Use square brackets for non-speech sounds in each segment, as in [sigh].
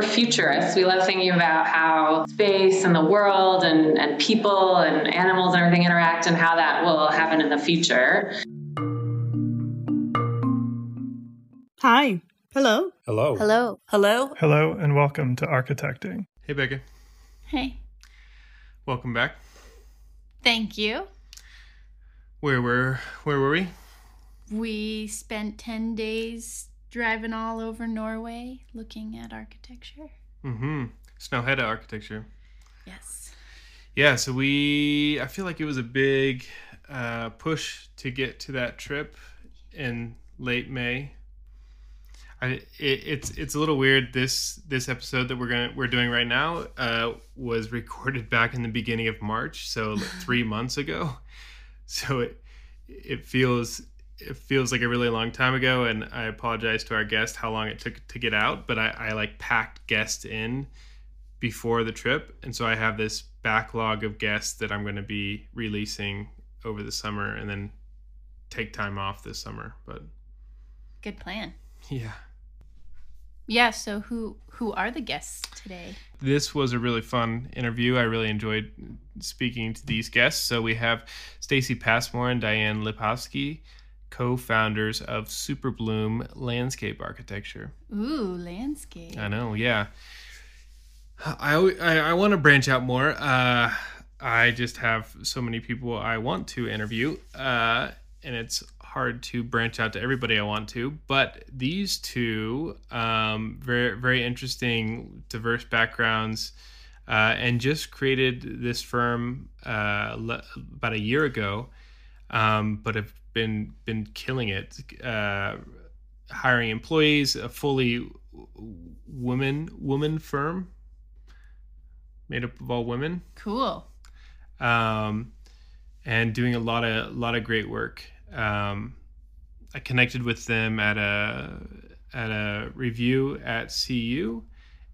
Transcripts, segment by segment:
we're futurists. We love thinking about how space and the world and, and people and animals and everything interact and how that will happen in the future. Hi. Hello. Hello. Hello. Hello. Hello, and welcome to Architecting. Hey, Becca. Hey. Welcome back. Thank you. Where were where were we? We spent 10 days driving all over Norway looking at architecture. Mm-hmm. Snøhetta architecture. Yes. Yeah, so we I feel like it was a big uh, push to get to that trip in late May. I, it, it's it's a little weird. This this episode that we're gonna we're doing right now uh, was recorded [laughs] back in the beginning of March, so like three [laughs] months ago. So it it feels it feels like a really long time ago, and I apologize to our guest how long it took to get out. But I, I like packed guests in before the trip, and so I have this backlog of guests that I'm going to be releasing over the summer, and then take time off this summer. But Good plan. yeah. Yeah, so who who are the guests today? this was a really fun interview. I really enjoyed speaking to these guests. So we have Stacy Passmore and Diane Lipovsky, co-founders of Superbloom Landscape Architecture. Ooh, landscape. I know, yeah. I I, I want to branch out more. Uh, I just have so many people I want to interview, uh, and it's hard to branch out to everybody I want to. But these two, um, very very interesting, diverse backgrounds, uh, and just created this firm uh, le- about a year ago, um, but have been been killing it, uh, hiring employees, a fully woman woman firm made up of all women Cool. um, and doing a lot of lot of great work. Um, I connected with them at a at a review at CU,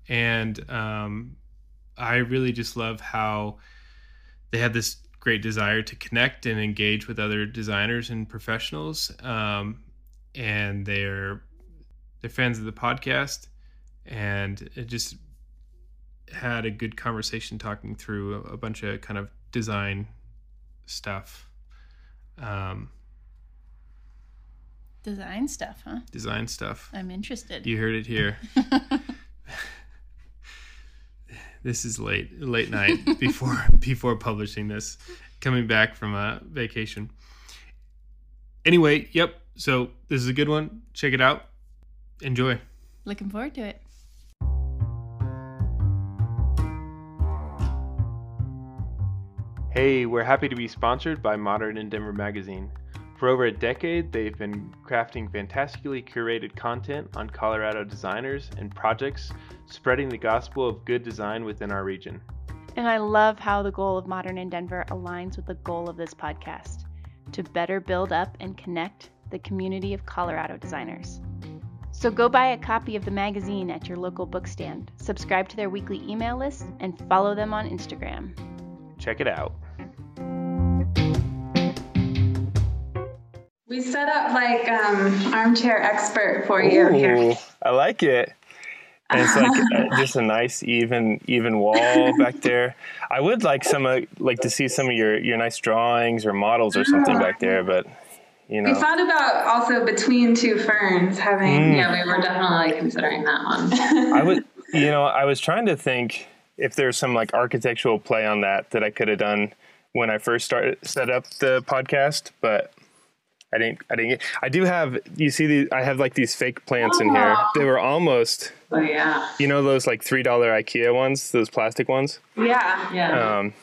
and um, I really just love how they had this great desire to connect and engage with other designers and professionals. Um, and they're they're fans of the podcast, and it just had a good conversation talking through a, a bunch of kind of design stuff. Um, Design stuff, huh? design stuff. I'm interested. You heard it here. [laughs] this is late, late night [laughs] before before publishing this. Coming back from a vacation. Anyway, yep. So this is a good one. Check it out. Enjoy. Looking forward to it. Hey, we're happy to be sponsored by Modern in Denver Magazine. For over a decade, they've been crafting fantastically curated content on Colorado designers and projects, spreading the gospel of good design within our region. And I love how the goal of Modern in Denver aligns with the goal of this podcast to better build up and connect the community of Colorado designers. So go buy a copy of the magazine at your local bookstand, subscribe to their weekly email list, and follow them on Instagram. Check it out. We set up like um, armchair expert for you here. I like it. And it's like uh, [laughs] just a nice even even wall back there. I would like some uh, like to see some of your your nice drawings or models or something back there, but you know. We thought about also between two ferns having. Mm. Yeah, we were definitely considering that one. I would [laughs] you know, I was trying to think if there's some like architectural play on that that I could have done when I first started set up the podcast, but I didn't I didn't get I do have you see these I have like these fake plants in here. They were almost Oh yeah, you know those like three dollar IKEA ones, those plastic ones? yeah, yeah. Um,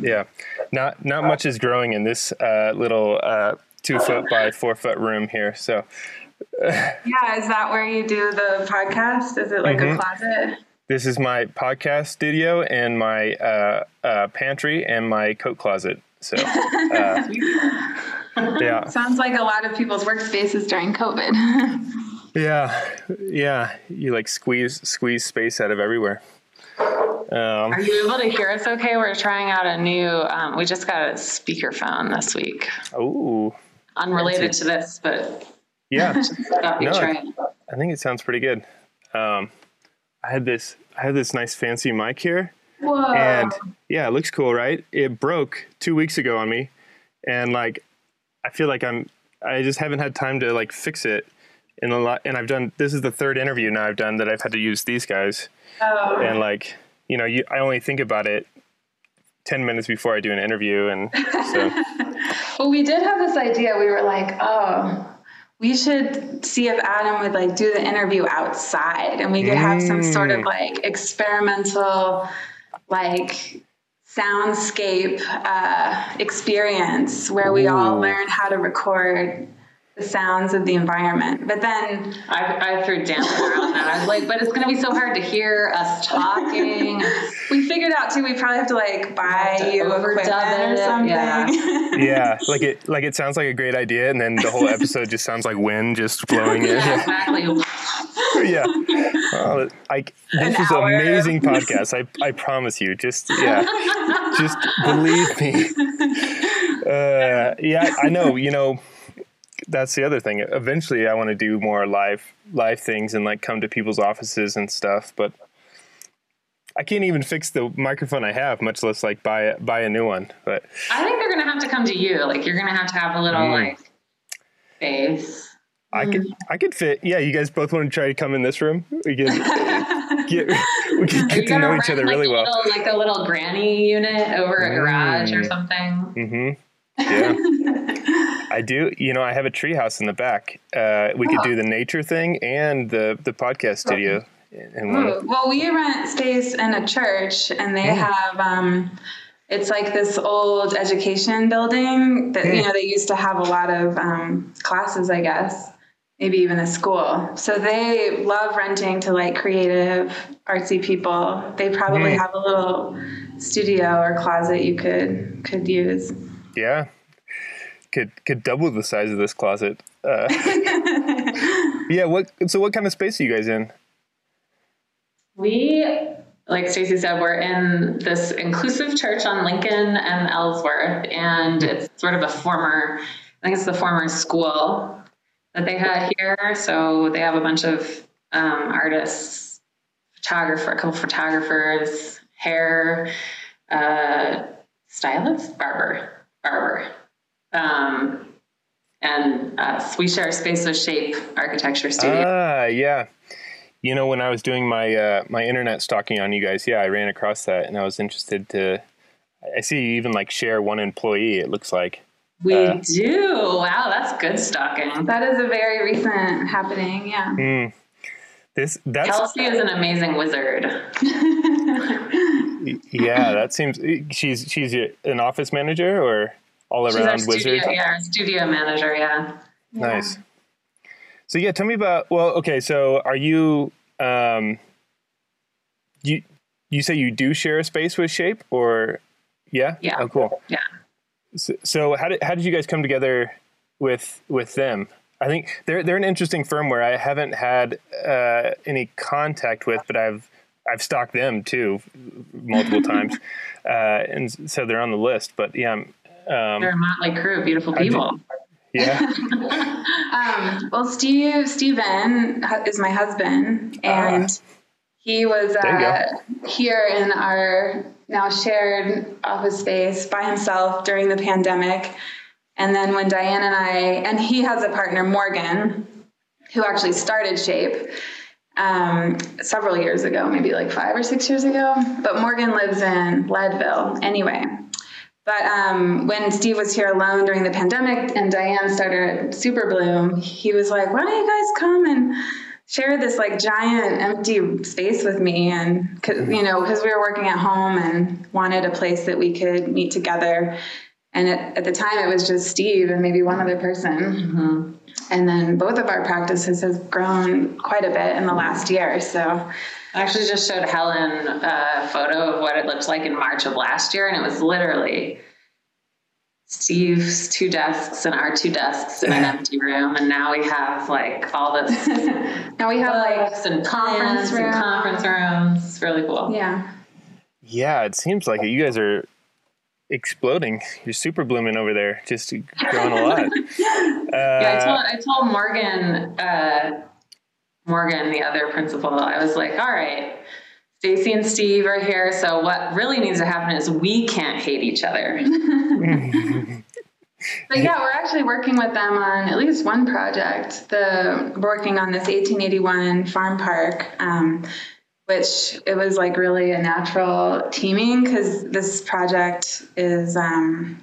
yeah, not not much is growing in this uh, little uh, two foot by four foot room here. So yeah, is that where you do the podcast? Is it like Mhm. a closet? this is my podcast studio and my uh, uh, pantry and my coat closet. So uh, [laughs] [laughs] yeah, Sounds like a lot of people's workspaces during COVID. [laughs] yeah, yeah. You like squeeze squeeze space out of everywhere. Um, Are you able to hear us okay? We're trying out a new, um, we just got a speakerphone this week. oh, Unrelated to this, but yeah. [laughs] No, try. I think it sounds pretty good. Um, I had this I had this nice fancy mic here, Whoa. and yeah, it looks cool, right? It broke two weeks ago on me, and like I feel like I'm I just haven't had time to like fix it in a lot. And I've done this is the third interview now I've done that I've had to use these guys, Oh. and like you know you I only think about it ten minutes before I do an interview, and so [laughs] Well, we did have this idea. We were like, oh, we should see if Adam would like do the interview outside and we could have some sort of mm. like experimental, like soundscape uh, experience where we all learn how to record the sounds of the environment. But then I, I threw damper around that. I was like, but it's going to be so hard to hear us talking. [laughs] we figured out too, we probably have to like buy to you overdub equipment or it, something. yeah. yeah, like it like it sounds like a great idea, and then the whole episode just sounds like wind just blowing in. [laughs] Yeah, exactly. [laughs] yeah. Oh, I, this is an hour. amazing podcast. I, I promise you. Just yeah, just believe me. Uh, yeah, I know. You know, that's the other thing. Eventually, I want to do more live live things and like come to people's offices and stuff. But I can't even fix the microphone I have, much less like buy a, buy a new one. But I think they're going to have to come to you. Like, you're going to have to have a little, Mm. like, space. I could I could fit. Yeah, you guys both want to try to come in this room. We can [laughs] get we can get to know each other like, really well. Little, like a little granny unit over a garage or Mm. something. Mm-hmm. Yeah. [laughs] I do. You know, I have a treehouse in the back. Uh, we could do the nature thing and the the podcast studio. Ooh, well, we rent space in a church, and they have um, it's like this old education building that you know they used to have a lot of um, classes, I guess, maybe even a school. So they love renting to like creative, artsy people. They probably Hmm. have a little studio or closet you could could use. Yeah. Could could double the size of this closet. Uh, [laughs] yeah. What? So what kind of space are you guys in? We, like Stacy said, we're in this inclusive church on Lincoln and Ellsworth, and it's sort of a former, I think it's the former school that they had here. So they have a bunch of um, artists, photographer, a couple photographers, hair, uh, stylist, barber, barber. Um, and us. We share a space with Shape Architecture Studio. Ah, yeah. You know, when I was doing my uh, my internet stalking on you guys, yeah, I ran across that, and I was interested to. I see you even like share one employee. It looks like. We Uh, do. Wow, that's good stalking. That is a very recent happening. Yeah. Hmm. This that's Kelsey is an amazing wizard. [laughs] yeah. That seems she's she's an office manager or all She's our around studio, wizard. yeah, our studio manager. Yeah. Nice. So yeah, tell me about. Well, okay. So are you? Um, you you say you do share a space with Shape, or yeah? Yeah. Oh, cool. Yeah. So, so how did how did you guys come together with with them? I think they're they're an interesting firm where I haven't had uh, any contact with, but I've I've stalked them too multiple [laughs] times, uh, and so they're on the list. But yeah, I'm- um, They're a motley crew, beautiful people. yeah. [laughs] Um, well, Steve Steven is my husband, and he was Ah. Uh, here in our now shared office space by himself during the pandemic. And then when Diane and I, and he has a partner, Morgan, who actually started Shape um, several years ago, maybe like five or six years ago. But Morgan lives in Leadville anyway. But um, when Steve was here alone during the pandemic and Diane started Superbloom, he was like, "Why don't you guys come and share this like giant empty space with me?" And you know, because we were working at home and wanted a place that we could meet together. And at, at the time, it was just Steve and maybe one other person. And then both of our practices has grown quite a bit in the last year. So I actually just showed Helen a photo of what it looked like in March of last year, and it was literally Steve's two desks and our two desks in an empty room, and now we have like all this [laughs] now we have like books and conference conference and room. conference rooms. It's really cool. yeah. Yeah, it seems like it. You guys are exploding. You're super blooming over there, just growing a lot. [laughs] Uh, Yeah, I told I told Morgan uh, Morgan, the other principal, I was like, all right, Stacy and Steve are here. So what really needs to happen is we can't hate each other. [laughs] but yeah, we're actually working with them on at least one project. The working on this 1881 farm park. Um, which it was like really a natural teaming because this project is um,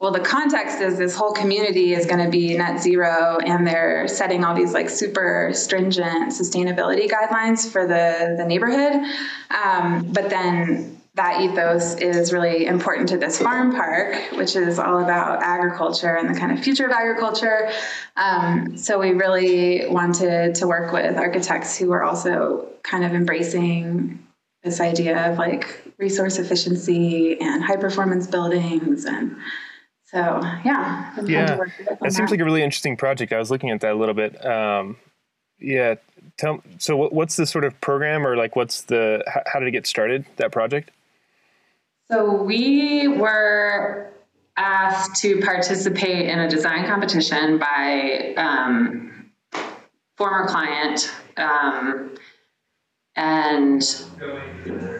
well the context is this whole community is going to be net zero and they're setting all these like super stringent sustainability guidelines for the the neighborhood um, but then that ethos is really important to this farm park, which is all about agriculture and the kind of future of agriculture. Um, so we really wanted to work with architects who are also kind of embracing this idea of like resource efficiency and high performance buildings and so yeah yeah it that. seems like a really interesting project i was looking at that a little bit um, yeah tell so what's the sort of program or like what's the how did it get started that project so we were asked to participate in a design competition by um, former client. Um, and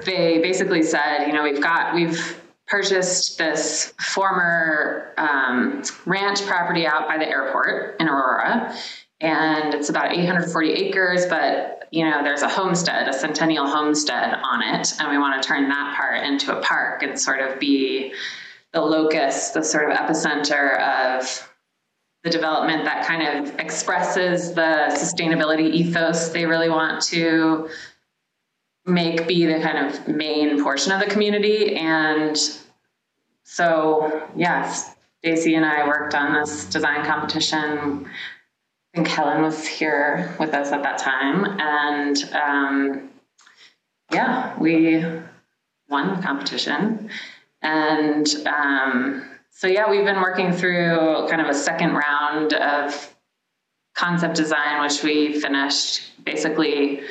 they basically said, you know, we've got, we've purchased this former um, ranch property out by the airport in Aurora. And it's about 840 acres, but you know, there's a homestead, a centennial homestead on it, and we want to turn that part into a park and sort of be the locus, the sort of epicenter of the development that kind of expresses the sustainability ethos they really want to make be the kind of main portion of the community. And so, yes, Daisy and I worked on this design competition I think Helen was here with us at that time. And um, yeah, we won the competition. And um, so, yeah, we've been working through kind of a second round of concept design, which we finished basically.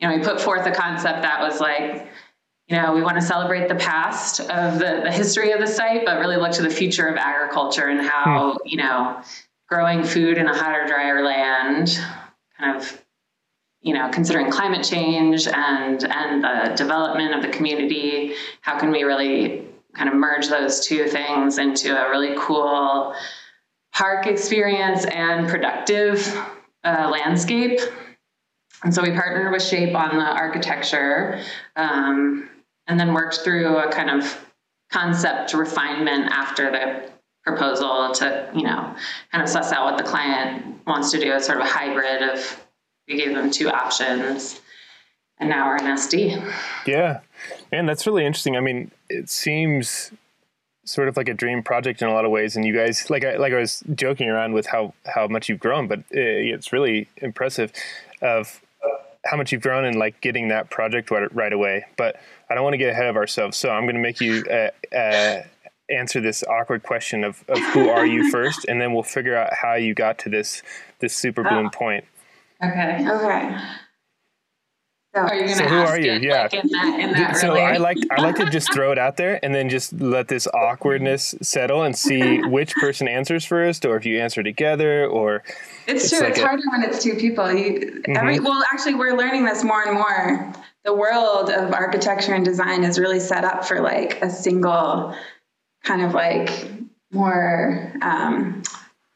You know, we put forth a concept that was like, you know, we want to celebrate the past of the, the history of the site, but really look to the future of agriculture and how, hmm. you know, growing food in a hotter, drier land, kind of, you know, considering climate change and and the development of the community. How can we really kind of merge those two things into a really cool park experience and productive uh, landscape? And so we partnered with Shape on the architecture, um, and then worked through a kind of concept refinement after the proposal to, you know, kind of suss out what the client wants to do. It's sort of a hybrid of we gave them two options and now we're in SD. Yeah. And that's really interesting. I mean, it seems sort of like a dream project in a lot of ways. And you guys, like I, like I was joking around with how, how much you've grown, but it's really impressive of how much you've grown and like getting that project right, right away. But I don't want to get ahead of ourselves. So I'm going to make you, uh, uh, answer this awkward question of, of who are you [laughs] first, and then we'll figure out how you got to this this Superbloom oh. point. Okay. Okay. So, are you going to so who are you? It, yeah. Like in that, in that so I like I like to just throw it out there and then just let this awkwardness settle and see which person answers first, or if you answer together, or it's, it's true. Like it's a, harder when it's two people. You, mm-hmm. every, well, actually, we're learning this more and more. The world of architecture and design is really set up for like a single kind of like more um,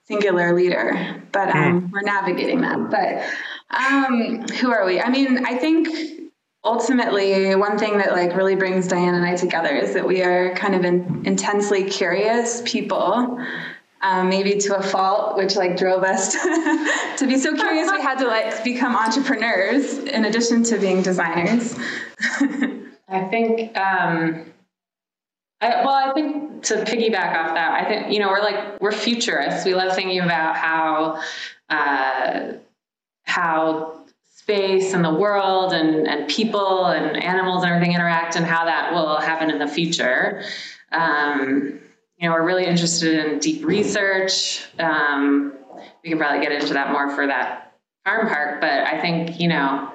singular leader, but um, mm. we're navigating that. But um, who are we? I mean, I think ultimately one thing that like really brings Diane and I together is that we are kind of in, intensely curious people. Um, maybe to a fault, which like drove us to, [laughs] to be so curious we had to like become entrepreneurs in addition to being designers. [laughs] I think um, I, well, I think to piggyback off that, I think you know we're like we're futurists. We love thinking about how uh, how space and the world and and people and animals and everything interact and how that will happen in the future. Um, you know, we're really interested in deep research. Um, we can probably get into that more for that farm park, but I think you know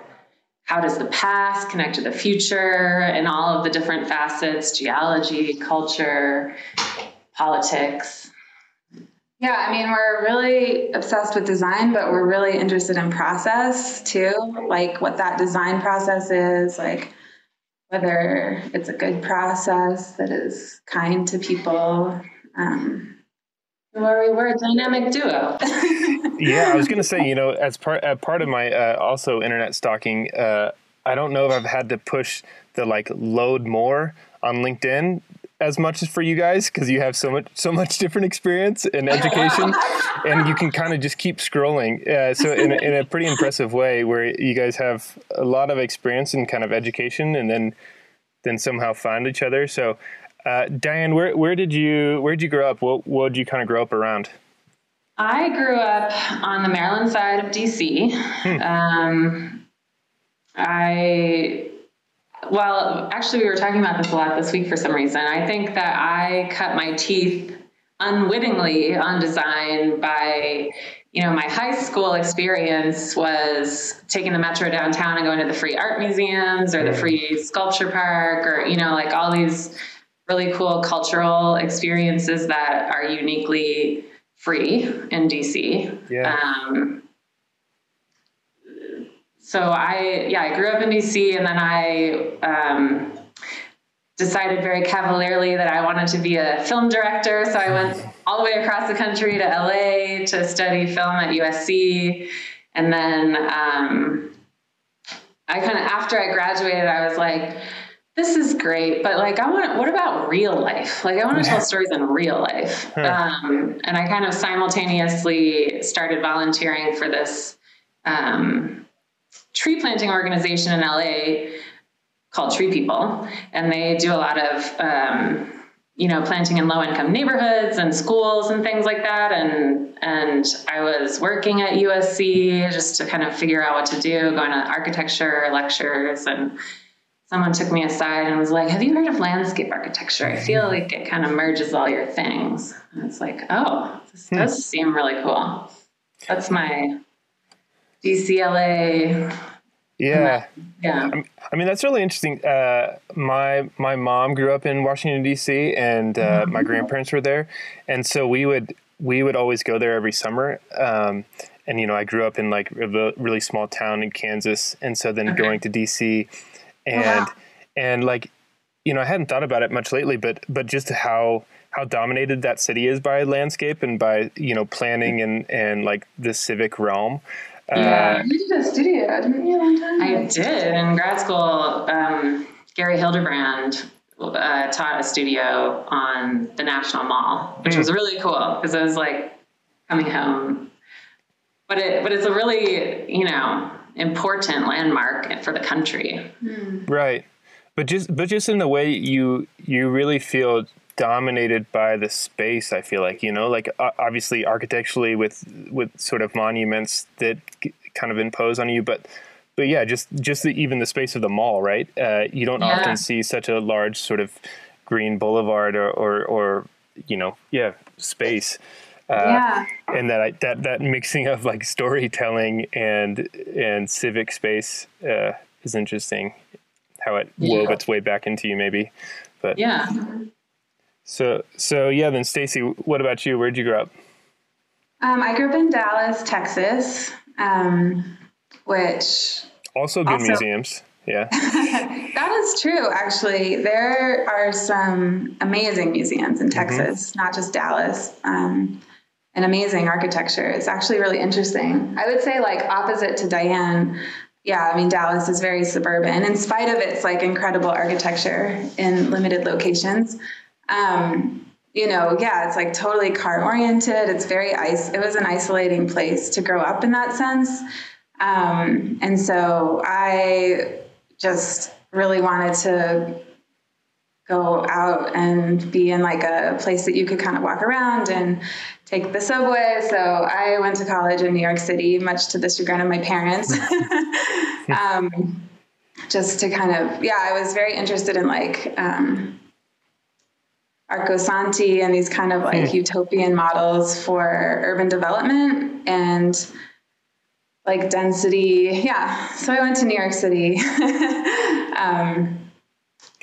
how does the past connect to the future and all of the different facets geology culture politics Yeah, I mean, we're really obsessed with design, but we're really interested in process too, like what that design process is, like whether it's a good process that is kind to people. Um, where we were a dynamic duo. [laughs] yeah, I was going to say, you know, as part uh, part of my uh, also internet stalking, uh, I don't know if I've had to push the like load more on LinkedIn as much as for you guys because you have so much so much different experience and education [laughs] and you can kind of just keep scrolling. Uh, so in a, in a pretty impressive way where you guys have a lot of experience in kind of education and then then somehow find each other. So uh, Diane where where did you where did you grow up? What what did you kind of grow up around? I grew up on the Maryland side of DC hmm. um, I well, actually, we were talking about this a lot this week for some reason. I think that I cut my teeth unwittingly on design by you know my high school experience was taking the metro downtown and going to the free art museums or the free sculpture park or you know like all these really cool cultural experiences that are uniquely free in dc yeah. Um, so I, yeah, I grew up in DC and then I um, decided very cavalierly that I wanted to be a film director. So I went all the way across the country to LA to study film at USC. And then um, I kind of, after I graduated, I was like, this is great, but like, I want, what about real life? Like, I want to tell [laughs] stories in real life. Um, and I kind of simultaneously started volunteering for this um, tree planting organization in LA called TreePeople, and they do a lot of um, you know planting in low income neighborhoods and schools and things like that. And and I was working at USC just to kind of figure out what to do, going to architecture lectures and. Someone took me aside and was like, Have you heard of landscape architecture? I feel like it kind of merges all your things. And it's like, Oh, this does hmm. seem really cool. That's my DCLA. Yeah. Yeah. I mean, that's really interesting. Uh, my my mom grew up in Washington D.C. and uh, mm-hmm. my grandparents were there, and so we would we would always go there every summer. Um, and you know, I grew up in like a really small town in Kansas, and so then okay. going to D.C. and oh, wow. and like you know, I hadn't thought about it much lately, but but just how how dominated that city is by landscape and by you know planning and and like the civic realm. Yeah, uh, you did a studio, didn't you, one time? I did in grad school. Um, Gary Hilderbrand uh, taught a studio on the National Mall, which mm. was really cool because it was like coming home. But it, but it's a really, you know, important landmark for the country. Mm. Right, but just but just in the way you you really feel dominated by the space i feel like you know like obviously architecturally with with sort of monuments that kind of impose on you but but yeah just just the, even the space of the mall right uh, you don't yeah. often see such a large sort of green boulevard or or, or you know yeah space uh, yeah. and that that that mixing of like storytelling and and civic space uh, is interesting how it yeah. wove its way back into you maybe but yeah so, so yeah. Then, Stacy, what about you? Where'd you grow up? Um, I grew up in Dallas, Texas, um, which also good also, museums. Yeah, [laughs] that is true. Actually, there are some amazing museums in mm-hmm. Texas, mm-hmm. not just Dallas. Um, and amazing architecture. It's actually really interesting. I would say, like opposite to Diane, yeah, I mean Dallas is very suburban. In spite of its like incredible architecture in limited locations, um, you know, yeah, it's like totally car oriented. It's very ice. It was an isolating place to grow up in that sense. Um, and so I just really wanted to go out and be in like a place that you could kind of walk around and take the subway. So I went to college in New York City, much to the chagrin of my parents. [laughs] [laughs] um, just to kind of, yeah, I was very interested in like, um, Arcosanti and these kind of like hmm. utopian models for urban development and like density. Yeah. So I went to New York City. [laughs] um,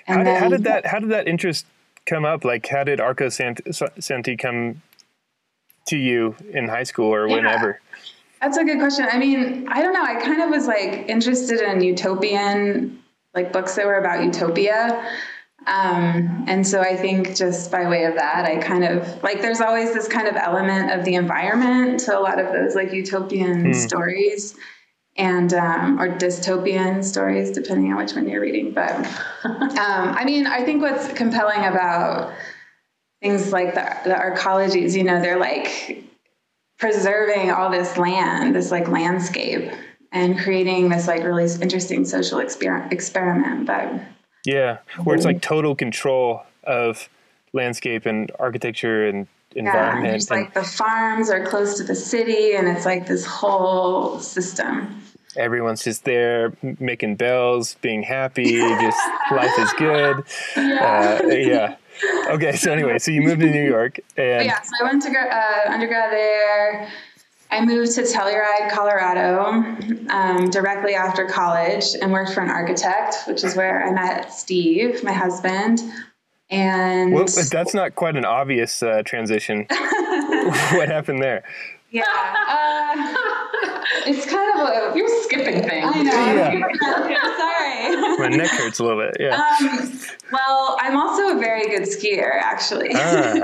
how, did, then, how, did, that how did that interest come up? Like how did Arcosanti come to you in high school or Yeah. whenever? That's a good question. I mean, I don't know. I kind of was like interested in utopian, like books that were about utopia. Um, and so I think just by way of that, I kind of like there's always this kind of element of the environment to a lot of those like utopian stories and um, or dystopian stories, depending on which one you're reading. But um, I mean, I think what's compelling about things like the, the arcologies, you know, they're like preserving all this land, this like landscape, and creating this like really interesting social exper- experiment. But Yeah, where it's like total control of landscape and architecture and yeah, environment. it's and like the farms are close to the city, and it's like this whole system. everyone's just there making bells, being happy, just [laughs] life is good. Yeah. Uh, yeah. Okay, so anyway, so you moved to New York and But yeah, so I went to uh, undergrad there. I moved to Telluride, Colorado, um, directly after college, and worked for an architect, which is where I met Steve, my husband. And well, that's not quite an obvious uh, transition. [laughs] what happened there? Yeah, uh, it's kind of a. You're skipping things. I know. Yeah. Sorry. My neck hurts a little bit. Yeah. Um, well, I'm also a very good skier, actually. Ah.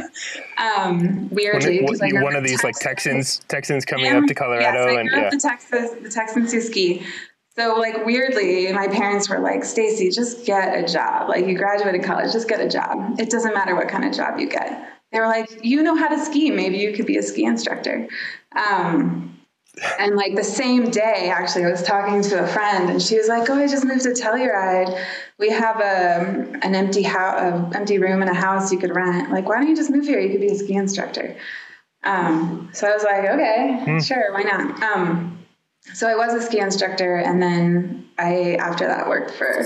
[laughs] um, weirdly, One, 'cause I grew one up of in these like Texans, Texans coming Yeah. up to Colorado, yes, I and grew yeah, up the Texas, the Texans who ski. So like weirdly, my parents were like, "Stacy, just get a job. Like you graduated college, just get a job. It doesn't matter what kind of job you get." They were like, "You know how to ski. Maybe you could be a ski instructor." Um, and like the same day, actually, I was talking to a friend, and she was like, "Oh, I just moved to Telluride. We have a an empty house, empty room in a house you could rent. Like, why don't you just move here? You could be a ski instructor." Um, so I was like, "Okay, sure, why not?" Um, so I was a ski instructor, and then I, after that, worked for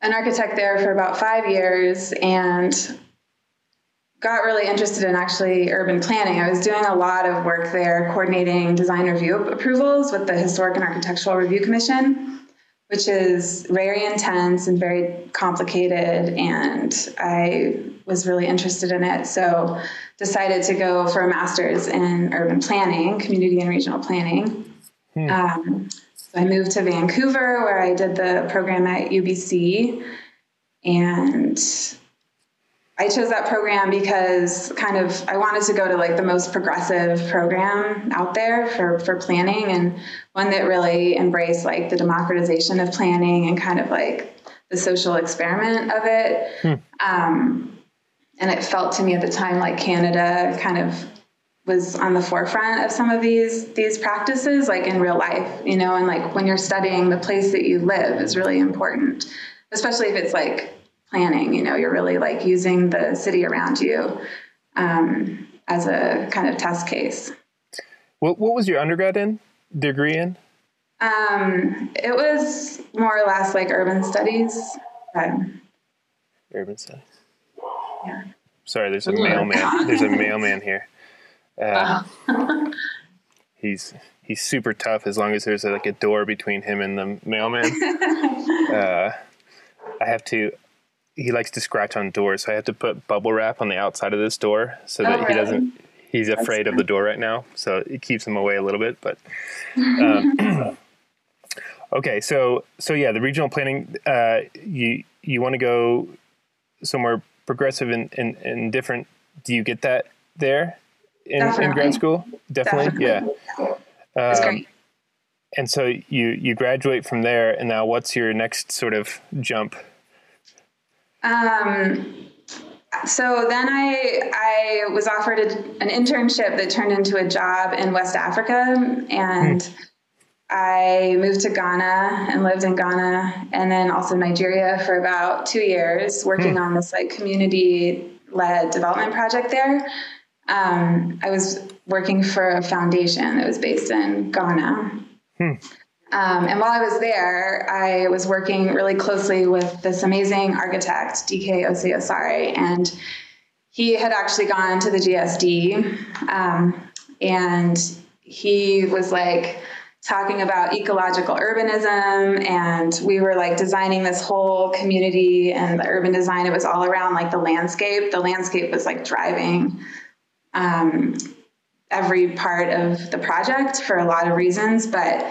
an architect there for about five years, and got really interested in actually urban planning. I was doing a lot of work there, coordinating design review approvals with the Historic and Architectural Review Commission, which is very intense and very complicated. And I was really interested in it. So decided to go for a master's in urban planning, community and regional planning. Um, so I moved to Vancouver where I did the program at UBC. And I chose that program because kind of I wanted to go to like the most progressive program out there for for planning and one that really embraced like the democratization of planning and kind of like the social experiment of it. Um, and it felt to me at the time like Canada kind of was on the forefront of some of these these practices like in real life you know and like when you're studying the place that you live is really important especially if it's like planning you know you're really like using the city around you um, as a kind of test case what what was your undergrad in degree in? um, it was more or less like urban studies um, Urban studies. Yeah. Sorry, there's a mailman. There's a mailman here. [laughs] Uh, he's he's super tough as long as there's like a door between him and the mailman. [laughs] uh, I have to. He likes to scratch on doors, so I have to put bubble wrap on the outside of this door so that Oh, he doesn't. He's afraid of the door right now, so it keeps him away a little bit. But [laughs] um, [clears throat] okay, so so yeah, the regional planning. Uh, you you want to go somewhere progressive and, and, and different. Do you get that there in, in grad school? Definitely, Definitely. yeah. Um, great and so you you graduate from there, and now what's your next sort of jump? Um, so then I I was offered a, an internship that turned into a job in West Africa, and I moved to Ghana and lived in Ghana, and then also Nigeria for about two years, working on this like community led development project there. Um, I was working for a foundation that was based in Ghana. Um, and while I was there, I was working really closely with this amazing architect, DK Osseo-Asare, and he had actually gone to the GSD, um, and he was like talking about ecological urbanism, and we were like designing this whole community and the urban design. It was all around like the landscape. The landscape was like driving um, every part of the project for a lot of reasons, but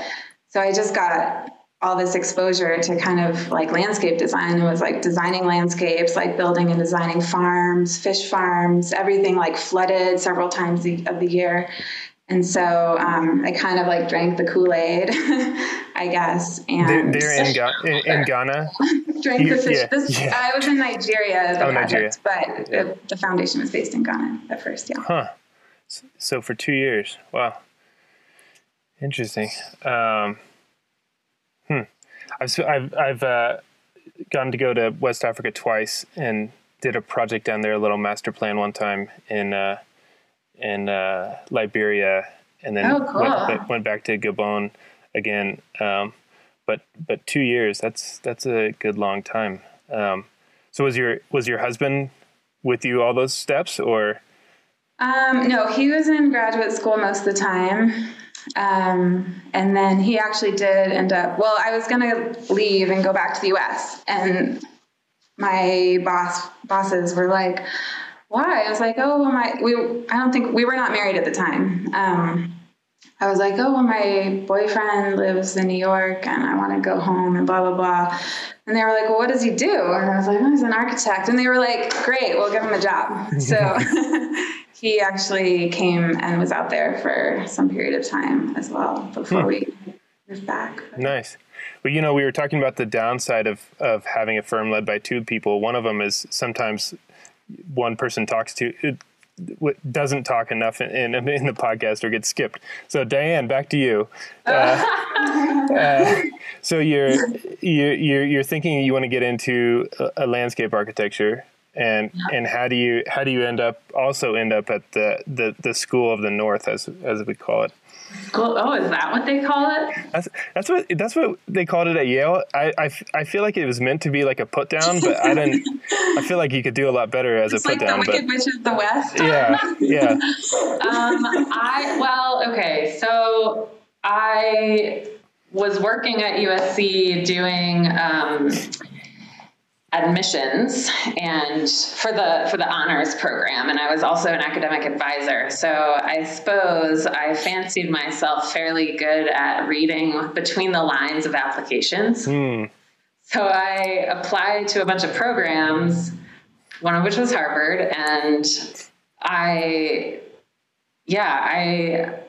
so I just got all this exposure to kind of like landscape design it was like designing landscapes like building and designing farms fish farms everything like flooded several times of the year and so um, I kind of like drank the Kool Aid, [laughs] I guess. And they're, in, Ga- [laughs] in, in, Ghana. [laughs] drank the fish. Yeah, this, yeah. I was in Nigeria, the oh, project, Nigeria. but yeah. the, the, foundation was based in Ghana at first. Yeah. Huh. So for two years, wow. Interesting. Um, hmm. I've I've, I've uh, gotten to go to West Africa twice and did a project down there, a little master plan one time in. Uh, in uh, Liberia, and then oh, cool. went, went, back to Gabon again. Um, but but two years that's that's a good long time. Um, so was your was your husband with you all those steps or? Um, no, he was in graduate school most of the time. Um, and then he actually did end up, well, I was going to leave and go back to the US. And my boss bosses were like, why? I was like, oh, well, my, we, I don't think, we were not married at the time. Um, I was like, oh, well, my boyfriend lives in New York and I want to go home and blah, blah, blah. And they were like, well, what does he do? And I was like, oh, he's an architect. And they were like, great, we'll give him a job. So [laughs] [laughs] he actually came and was out there for some period of time as well before hmm. we moved back. Nice. Well, you know, we were talking about the downside of, of having a firm led by two people. One of them is sometimes one person talks to it doesn't talk enough in, in, in the podcast or gets skipped. So Diane, back to you. [laughs] Uh, uh, so you're you're you're thinking you want to get into a, a landscape architecture, and yeah. and how do you how do you end up also end up at the, the the school of the north as as we call it? Cool. Oh, is that what they call it? That's that's what that's what they called it at Yale. I, I, I feel like it was meant to be like a put down, but I didn't. I feel like you could do a lot better as it's a put like down. The Wicked Witch of the West. Yeah, yeah. [laughs] um, I well, okay, so I was working at USC doing. Um, admissions and for the for the honors program. And I was also an academic advisor. So I suppose I fancied myself fairly good at reading between the lines of applications. Mm. so I applied to a bunch of programs one of which was Harvard. And I yeah I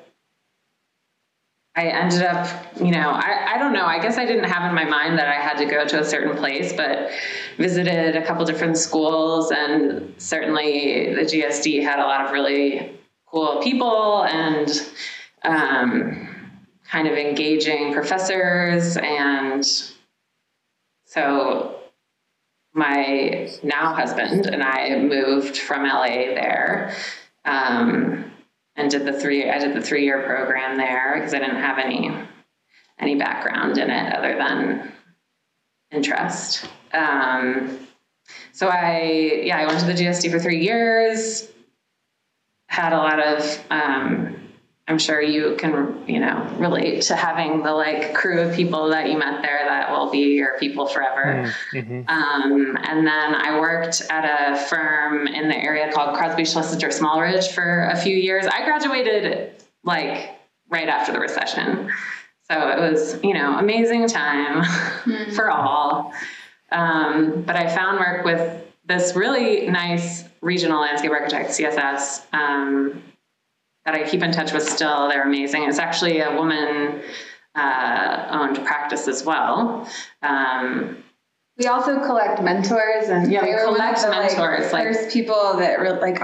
I ended up, you know, I, I don't know. I guess I didn't have in my mind that I had to go to a certain place, but visited a couple different schools, and certainly the GSD had a lot of really cool people and um, kind of engaging professors. And so my now husband and I moved from LA there. Um, and did the three I did the three year program there because I didn't have any any background in it other than interest. Um, so I yeah I went to the GSD for three years. Had a lot of um, I'm sure you can, you know, relate to having the like crew of people that you met there that will be your people forever. Mm-hmm. Um, and then I worked at a firm in the area called Crosby Schlesinger Smallridge for a few years. I graduated like right after the recession. So it was, you know, amazing time [laughs] mm-hmm. for all. Um, but I found work with this really nice regional landscape architect, CSS. Um, that I keep in touch with still. They're amazing. It's actually a woman uh, owned practice as well. Um, we also collect mentors and yeah, we collect the, mentors. Like, like, first people that really like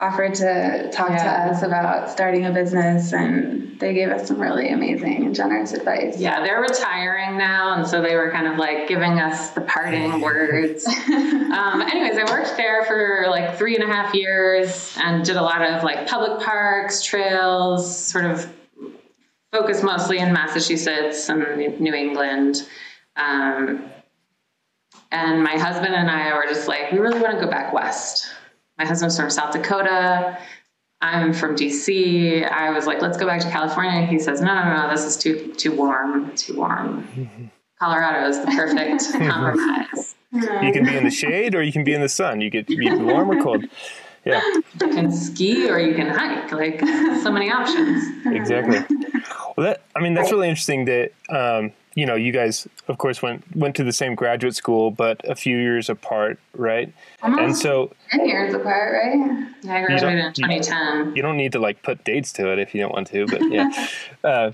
offered to talk yeah. to us about starting a business and they gave us some really amazing and generous advice. Yeah, they're retiring now and so they were kind of like giving us the parting [laughs] words. um, anyways, I worked there for like three and a half years and did a lot of like public parks, trails, sort of focused mostly in Massachusetts and New England. Um, and my husband and I were just like, we really want to go back west my husband's from South Dakota. I'm from DC. I was like, let's go back to California. He says, no, no, no, this is too too warm, too warm. [laughs] Colorado is the perfect [laughs] compromise. You can be in the shade or you can be in the sun. You get be warm or cold. Yeah. You can ski or you can hike. Like so many options. Exactly. Well, that I mean that's really interesting that um, you know you guys of course went went to the same graduate school but a few years apart, right? Almost And so 10 years apart, right? Yeah, I graduated in 2010. you don't need to like put dates to it if you don't want to, but yeah. [laughs] uh,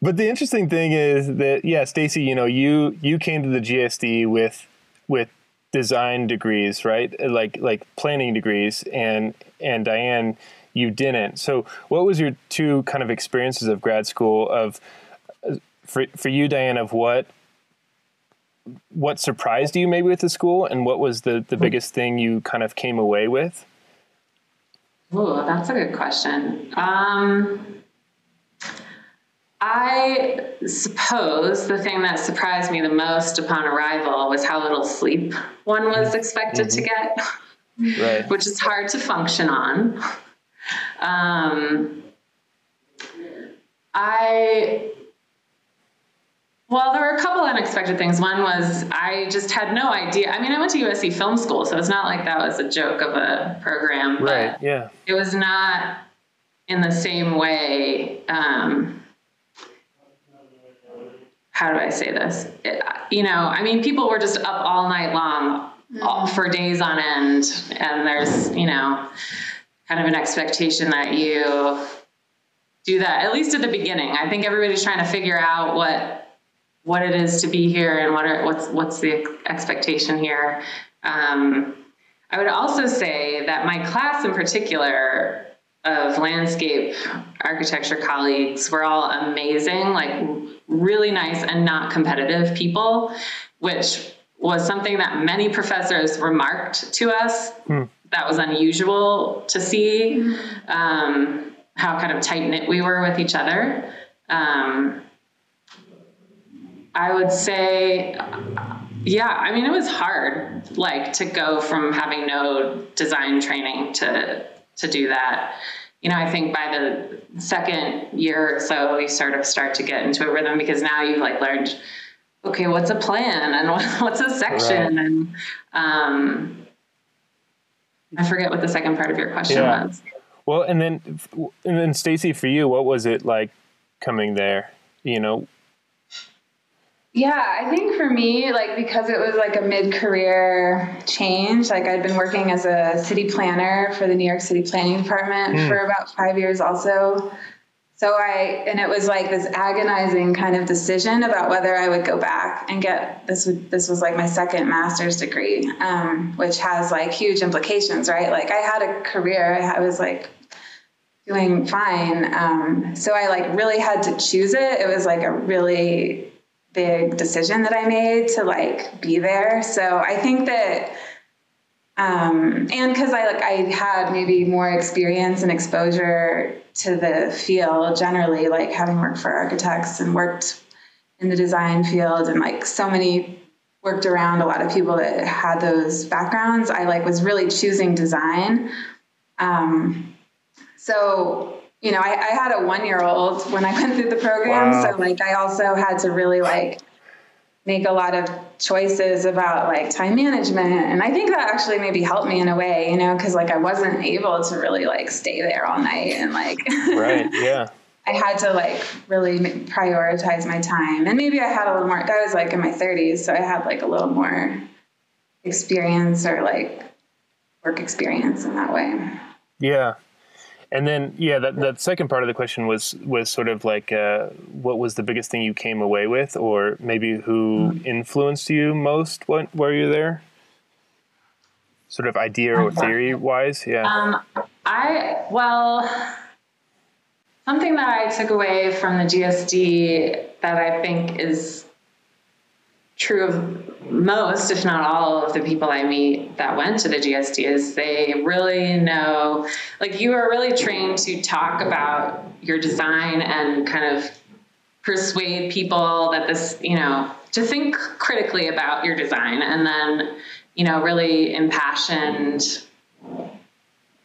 but the interesting thing is that yeah, Stacy, you know, you you came to the GSD with with design degrees, right? Like like planning degrees, and and Diane, you didn't. So, what was your two kind of experiences of grad school of for for you, Diane, of what what surprised you maybe with the school, and what was the the biggest thing you kind of came away with? Ooh, that's a good question. Um, I suppose the thing that surprised me the most upon arrival was how little sleep one was expected to get, Right. which is hard to function on. Um, I well, there were a couple unexpected things. One was I just had no idea. I mean, I went to USC Film School, so it's not like that was a joke of a program. but Right. Yeah. it was not in the same way. Um, how do I say this? It, you know, I mean, people were just up all night long all, for days on end, and there's, you know, kind of an expectation that you do that at least at the beginning. I think everybody's trying to figure out what what it is to be here and what are what's what's the expectation here. Um, I would also say that my class in particular of landscape architecture colleagues were all amazing, like really nice and not competitive people, which was something that many professors remarked to us. That was unusual to see um, how kind of tight knit we were with each other. Um, I would say, yeah, I mean, it was hard, like to go from having no design training to to do that. You know, I think by the second year or so, you sort of start to get into a rhythm because now you've like learned, okay, what's a plan and [laughs] what's a section, Right. and um, I forget what the second part of your question Yeah. was. Well, and then and then Stacy, for you, what was it like coming there? You know, Yeah, I think for me, like because it was like a mid-career change, like I'd been working as a city planner for the New York City Planning Department for about five years also. So I and it was like this agonizing kind of decision about whether I would go back and get this would this was like my second master's degree, um, which has like huge implications, right? Like I had a career, I was like doing fine. Um, so I like really had to choose it. It was like a really big decision that I made to like be there. So I think that um, and because I like I had maybe more experience and exposure to the field generally, like having worked for architects and worked in the design field and like so many worked around a lot of people that had those backgrounds. I like was really choosing design. Um, so you know, I, I had a one year old when I went through the program, Wow. so like I also had to really like make a lot of choices about like time management and i think that actually maybe helped me in a way you know because like i wasn't able to really like stay there all night and like right? [laughs] Yeah. i had to like really prioritize my time and maybe i had a little more I was like in my 30s so i had like a little more experience or like work experience in that way Yeah. And then, yeah, that, that second part of the question was was sort of like, uh, what was the biggest thing you came away with, or maybe who influenced you most when, while you were there? Sort of idea or theory wise, yeah. Um, I well, something that I took away from the GSD that I think is true of most, if not all, of the people I meet that went to the GSD is they really know, like you are really trained to talk about your design and kind of persuade people that this, you know, to think critically about your design and then, you know, really impassioned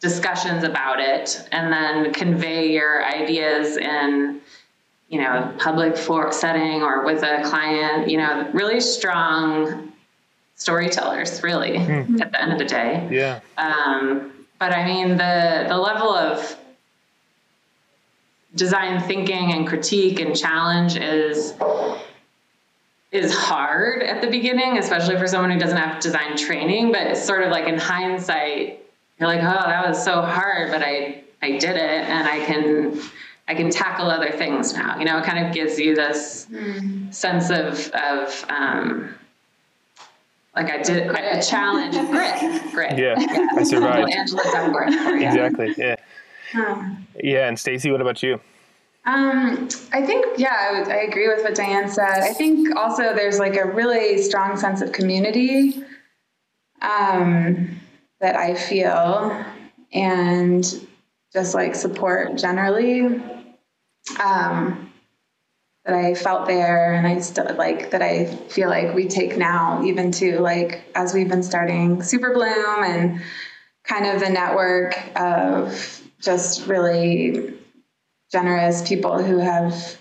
discussions about it and then convey your ideas in you know public for setting or with a client you know really strong storytellers really at the end of the day yeah. um, but I mean the the level of design thinking and critique and challenge is is hard at the beginning, especially for someone who doesn't have design training. But it's sort of like in hindsight, you're like, oh, that was so hard, but I I did it, and I can I can tackle other things now. You know, it kind of gives you this mm. sense of of um, like I did a challenge, grit, grit. Yeah, yeah. I survived. Angela Duckworth. Exactly. Yeah. Yeah, and Stacy, what about you? Um, I think, yeah, I, I, agree with what Diane said. I think also there's like a really strong sense of community um, that I feel and just like support generally um, that I felt there and I still like that I feel like we take now even to like as we've been starting Superbloom and kind of the network of just really generous people who have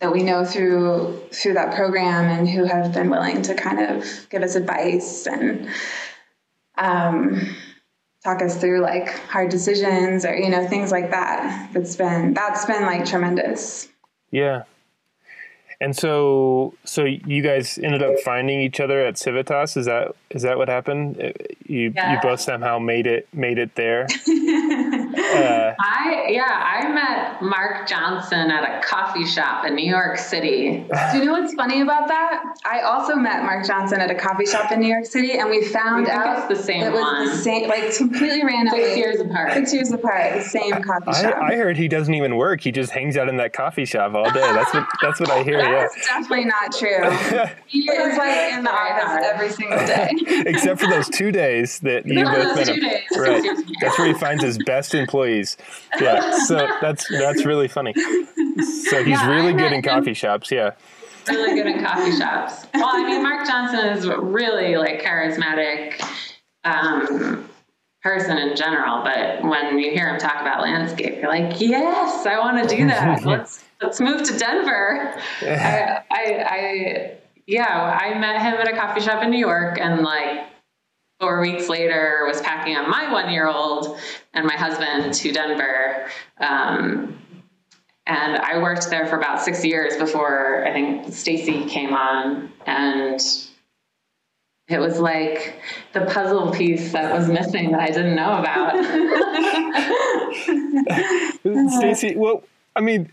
that we know through through that program and who have been willing to kind of give us advice and um, talk us through like hard decisions or you know things like that that's been that's been like tremendous yeah and so, so you guys ended up finding each other at Civitas. Is that is that what happened? Uh, you yeah. you both somehow made it made it there. [laughs] uh, I yeah, I met Mark Johnson at a coffee shop in New York City. Do you know what's funny about that? I also met Mark Johnson at a coffee shop in New York City, and we found out the same it was one. the same, like completely random. Six years apart. Six years apart, the same coffee shop. I, I heard he doesn't even work. He just hangs out in that coffee shop all day. That's what that's what I hear. That's yeah. definitely not true. [laughs] he is like in the office every single day, except for those two days that you both met him. Right, that's where he finds his best employees. [laughs] Yeah, so [laughs] that's that's really funny. So he's yeah, really good in coffee shops. Yeah. Really good in coffee shops. Well, I mean, Mark Johnson is really like charismatic. Um, person in general, but when you hear him talk about landscape, you're like, yes, I want to do [laughs] that. let's let's move to Denver. I, I, I, yeah, I met him at a coffee shop in New York, and like four weeks later, was packing up my one year old and my husband to Denver. Um, and I worked there for about six years before I think Stacy came on, and it was like the puzzle piece that was missing that I didn't know about. [laughs] Stacy, well, I mean,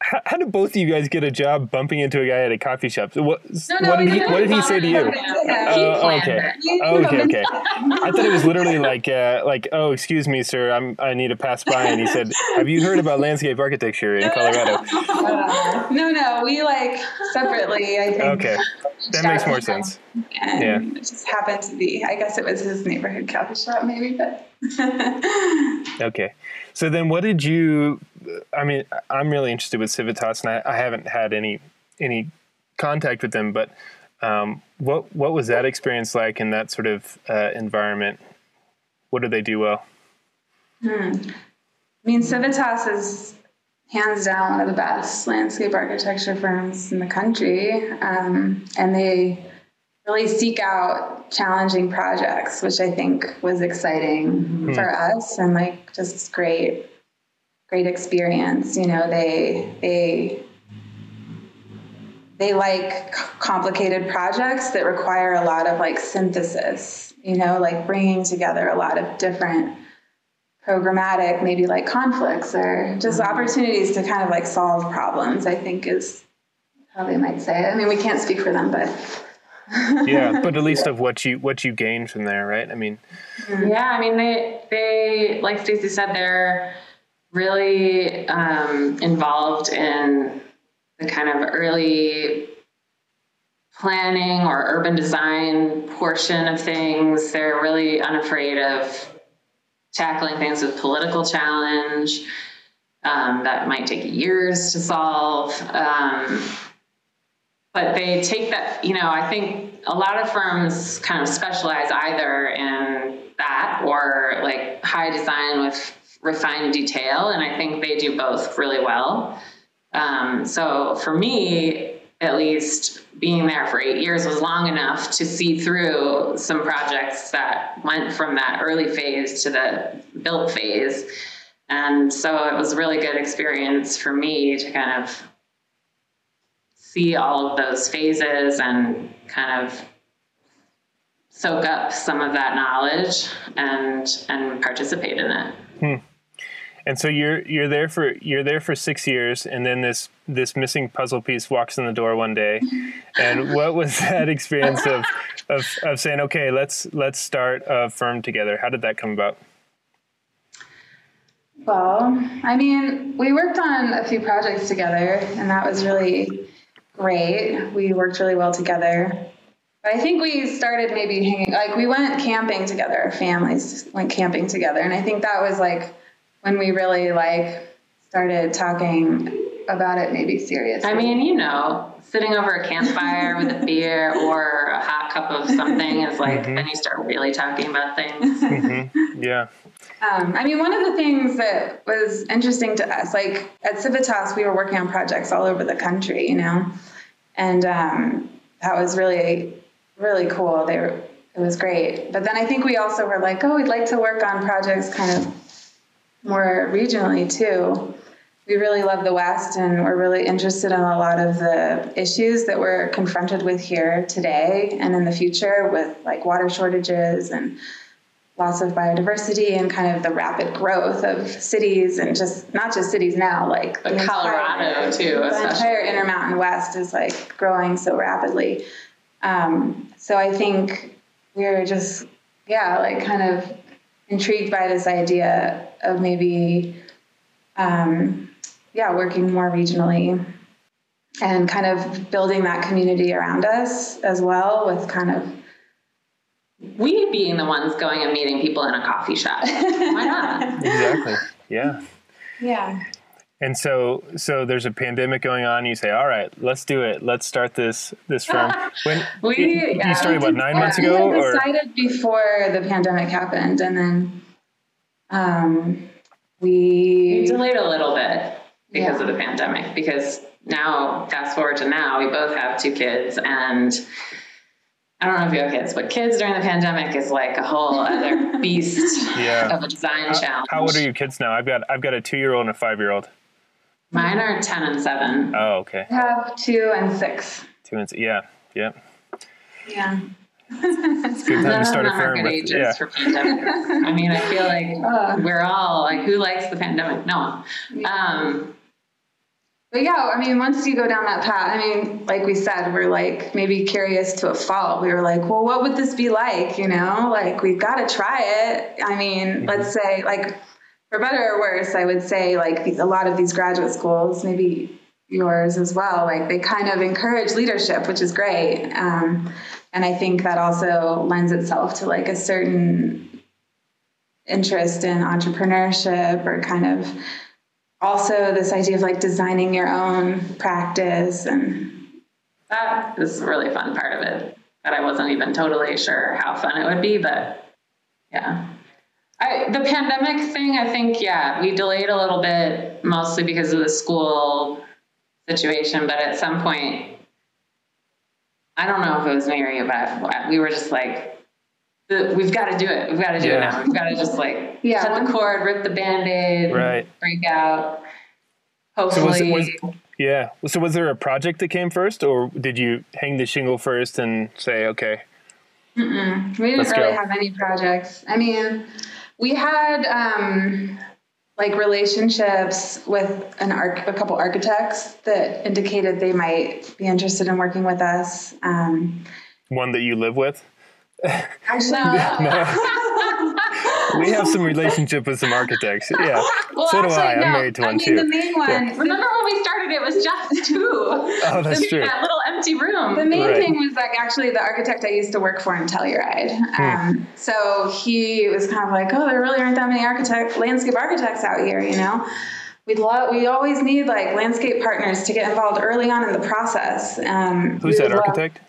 how, how, did both of you guys get a job bumping into a guy at a coffee shop? What, no, no, what did he What did he say to you? Uh, okay, okay, okay. I thought it was literally like, uh, like, oh, excuse me, sir, I'm I need to pass by, and he said, "Have you heard about landscape architecture in Colorado?" No, no, we like separately. I think. Okay, that makes more sense. Yeah, it just happened to be. I guess it was his neighborhood coffee shop, maybe, but. [laughs] okay. So then, what did you? I mean, I'm really interested with Civitas, and I, I haven't had any any contact with them, but um, what what was that experience like in that sort of uh, environment? What do they do well? Hmm. I mean, Civitas is hands down one of the best landscape architecture firms in the country, um, and they really seek out challenging projects, which I think was exciting mm-hmm. for us and like just great, great experience. You know, they they they like complicated projects that require a lot of like synthesis. You know, like bringing together a lot of different programmatic, maybe like conflicts or just mm-hmm. opportunities to kind of like solve problems. I think is how they might say it. I mean, we can't speak for them, but yeah, [laughs] but at least of what you what you gain from there, right? I mean, yeah, I mean they they like Stacy said they're really um, involved in the kind of early planning or urban design portion of things. They're really unafraid of tackling things with political challenge um, that might take years to solve. Um, but they take that, you know, I think a lot of firms kind of specialize either in that or like high design with refined detail. And I think they do both really well. Um, so for me, at least being there for eight years was long enough to see through some projects that went from that early phase to the built phase. And so it was a really good experience for me to kind of see all of those phases and kind of soak up some of that knowledge and and participate in it. Hmm. And so you're you're there for you're there for six years, and then this this missing puzzle piece walks in the door one day. [laughs] And what was that experience of of, of saying, okay, let's let's start a firm together? How did that come about? Well, I mean, we worked on a few projects together, and that was really great. We worked really well together. But I think we started maybe hanging, like, we went camping together, our families went camping together. And I think that was like when we really, like, started talking about it maybe seriously. I mean, you know, sitting over a campfire with a [laughs] beer or a hot cup of something is like, mm-hmm. then you start really talking about things. Mm-hmm. Yeah. Um, I mean, one of the things that was interesting to us, like at Civitas, we were working on projects all over the country, you know, and um, that was really, really cool. They were, it was great. But then I think we also were like, oh, we'd like to work on projects kind of more regionally too we really love the West and we're really interested in a lot of the issues that we're confronted with here today and in the future with like water shortages and loss of biodiversity and kind of the rapid growth of cities and just not just cities now, like but Colorado entire, too. The especially. entire Intermountain West is like growing so rapidly. Um, so I think we're just yeah, like kind of intrigued by this idea of maybe um, yeah, working more regionally and kind of building that community around us as well with kind of we being the ones going and meeting people in a coffee shop. [laughs] Why not? exactly. Yeah. Yeah. And so, so there's a pandemic going on. You say, "All right, let's do it. Let's start this this firm." [laughs] When we you, yeah, started, what nine months ago? We decided or? before the pandemic happened, and then um, we, we delayed a little bit because yeah. of the pandemic. Because now, fast forward to now, we both have two kids, and I don't know if you have kids, but kids during the pandemic is like a whole other [laughs] beast yeah. of a design how, challenge. How old are your kids now? I've got I've got a two year old and a five year old. Mine are ten and seven. Oh, okay. I have two and six. Two and yeah, yeah. Yeah. it's good time to start a firm. Good ages yeah. for pandemic. I mean, I feel like [laughs] uh, we're all like, who likes the pandemic? No one. Um, but yeah, I mean, once you go down that path, I mean, like we said, we're like maybe curious to a fault. We were like, well, what would this be like? You know, like we've got to try it. I mean, mm-hmm. let's say, like, for better or worse, I would say, like, a lot of these graduate schools, maybe yours as well, like, they kind of encourage leadership, which is great. Um, and I think that also lends itself to like a certain interest in entrepreneurship or kind of also this idea of like designing your own practice and that is a really fun part of it that I wasn't even totally sure how fun it would be, but yeah. I, the pandemic thing, I think, yeah, we delayed a little bit mostly because of the school situation, but at some point, I don't know if it was me or you, but we were just like, we've got to do it. We've got to do yeah. it now. We've got to just like yeah. cut the cord, rip the band-aid, right. break out. Hopefully. So was, was, yeah. So was there a project that came first or did you hang the shingle first and say, okay? Mm-mm. We didn't really go. have any projects. I mean, we had um, like relationships with an arch- a couple architects that indicated they might be interested in working with us. Um, One that you live with? Actually, no. [laughs] we have some relationship with some architects. Yeah. Well, so do I. No. I'm married to one mean, too. The main one. Yeah. Remember when we started? It was just two. [laughs] oh, that's the, true. That little empty room. The main right. thing was like actually the architect I used to work for in Telluride. Hmm. Um, so he was kind of like, oh, there really aren't that many architect landscape architects out here, you know. We'd love, we always need like landscape partners to get involved early on in the process. Um, Who's that architect? Love,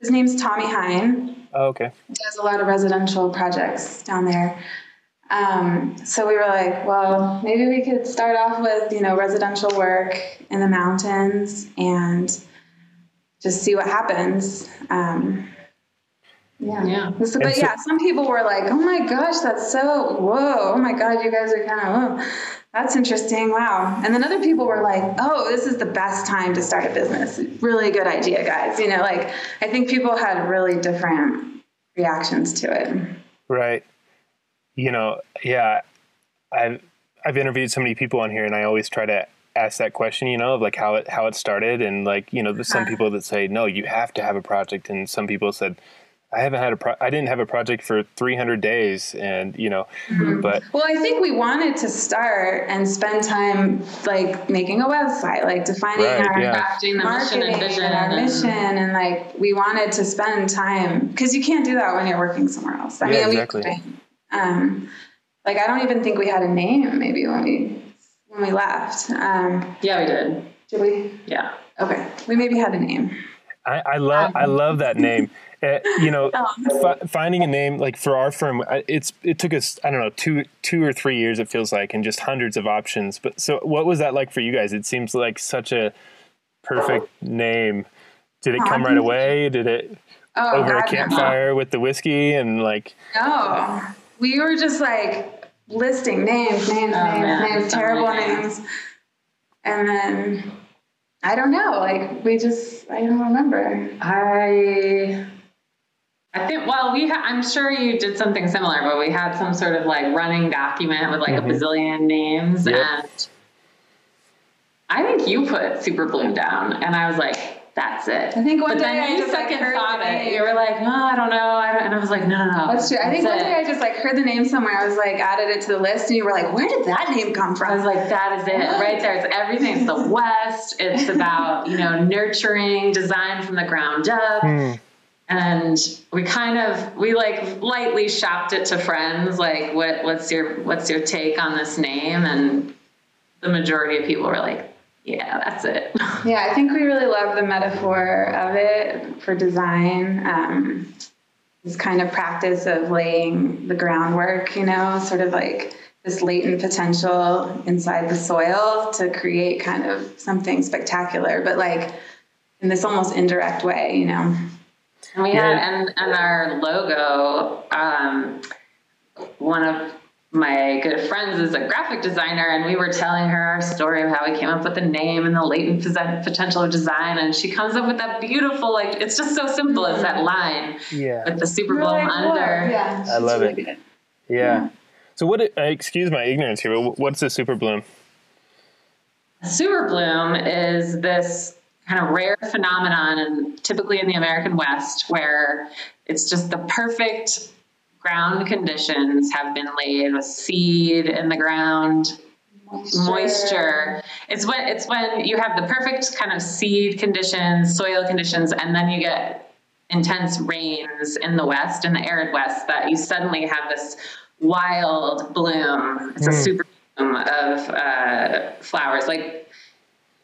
his name's Tommy Hein. Oh, okay. He does a lot of residential projects down there. Um, so we were like, well, maybe we could start off with, you know, residential work in the mountains and just see what happens. Um, yeah. Yeah. So- but so- yeah, some people were like, "Oh my gosh, that's so whoa! Oh my god, you guys are kind of whoa, that's interesting, wow." And then other people were like, "Oh, this is the best time to start a business. Really good idea, guys." You know, like I think people had really different reactions to it. Right. You know, yeah, I've I've interviewed so many people on here, and I always try to ask that question. You know, of like how it how it started, and like you know, some uh-huh. people that say no, you have to have a project, and some people said. I haven't had a pro- I didn't have a project for 300 days and you know but Well, I think we wanted to start and spend time like making a website, like defining Right, our yeah. Crafting the mission marketing and vision. and our mission, and like we wanted to spend time because you can't do that when you're working somewhere else. I Yeah, mean, exactly. we um, like I don't even think we had a name maybe when we when we left. Um, Yeah, we did. did we? Yeah. Okay, we maybe had a name. I, I love I um. love that name. Uh, [laughs] you know, um. fi- finding a name like for our firm, it's it took us I don't know two two or three years it feels like, and just hundreds of options. But so, what was that like for you guys? It seems like such a perfect name. Did it come right um. away? Did it Oh, over a God, no. campfire with the whiskey and like? No, we were just like listing names, names, Oh, names, man, names, terrible many names. And then I don't know, like we just I don't remember. I I think well we ha- I'm sure you did something similar, but we had some sort of like running document with like a mm-hmm. bazillion names Yep. and I think you put Superbloom down and I was like that's it. I think one but day then I you just, like, second heard thought it. You were like, no, I don't know. I don't, and I was like, no, no, no. That's true. I think one That's day I just like heard the name somewhere. I was like added it to the list, and you were like, "Where did that name come from? I was like, that is it right there. It's everything. It's the [laughs] West. It's about, you know, nurturing design from the ground up. Hmm. And we kind of, we like lightly shopped it to friends. Like, what, what's your, what's your take on this name? And the majority of people were like, yeah, that's it. [laughs] Yeah, I think we really love the metaphor of it for design. Um, this kind of practice of laying the groundwork, you know, sort of like this latent potential inside the soil to create kind of something spectacular, but like in this almost indirect way, you know. And we had, and, and our logo, um, one of my good friends is a graphic designer, and we were telling her our story of how we came up with the name and the latent potential of design. And she comes up with that beautiful, like, it's just so simple. It's that line Yeah. with the super We're like, under. Yeah, I love it's it. good. Yeah. So what? Uh, excuse my ignorance here. But what's a super bloom? Super bloom is this kind of rare phenomenon, and typically in the American West, where it's just the perfect ground conditions have been laid with seed in the ground, moisture. It's when it's when you have the perfect kind of seed conditions, soil conditions, and then you get intense rains in the west, in the arid west, that you suddenly have this wild bloom. It's a super bloom of uh, flowers. Like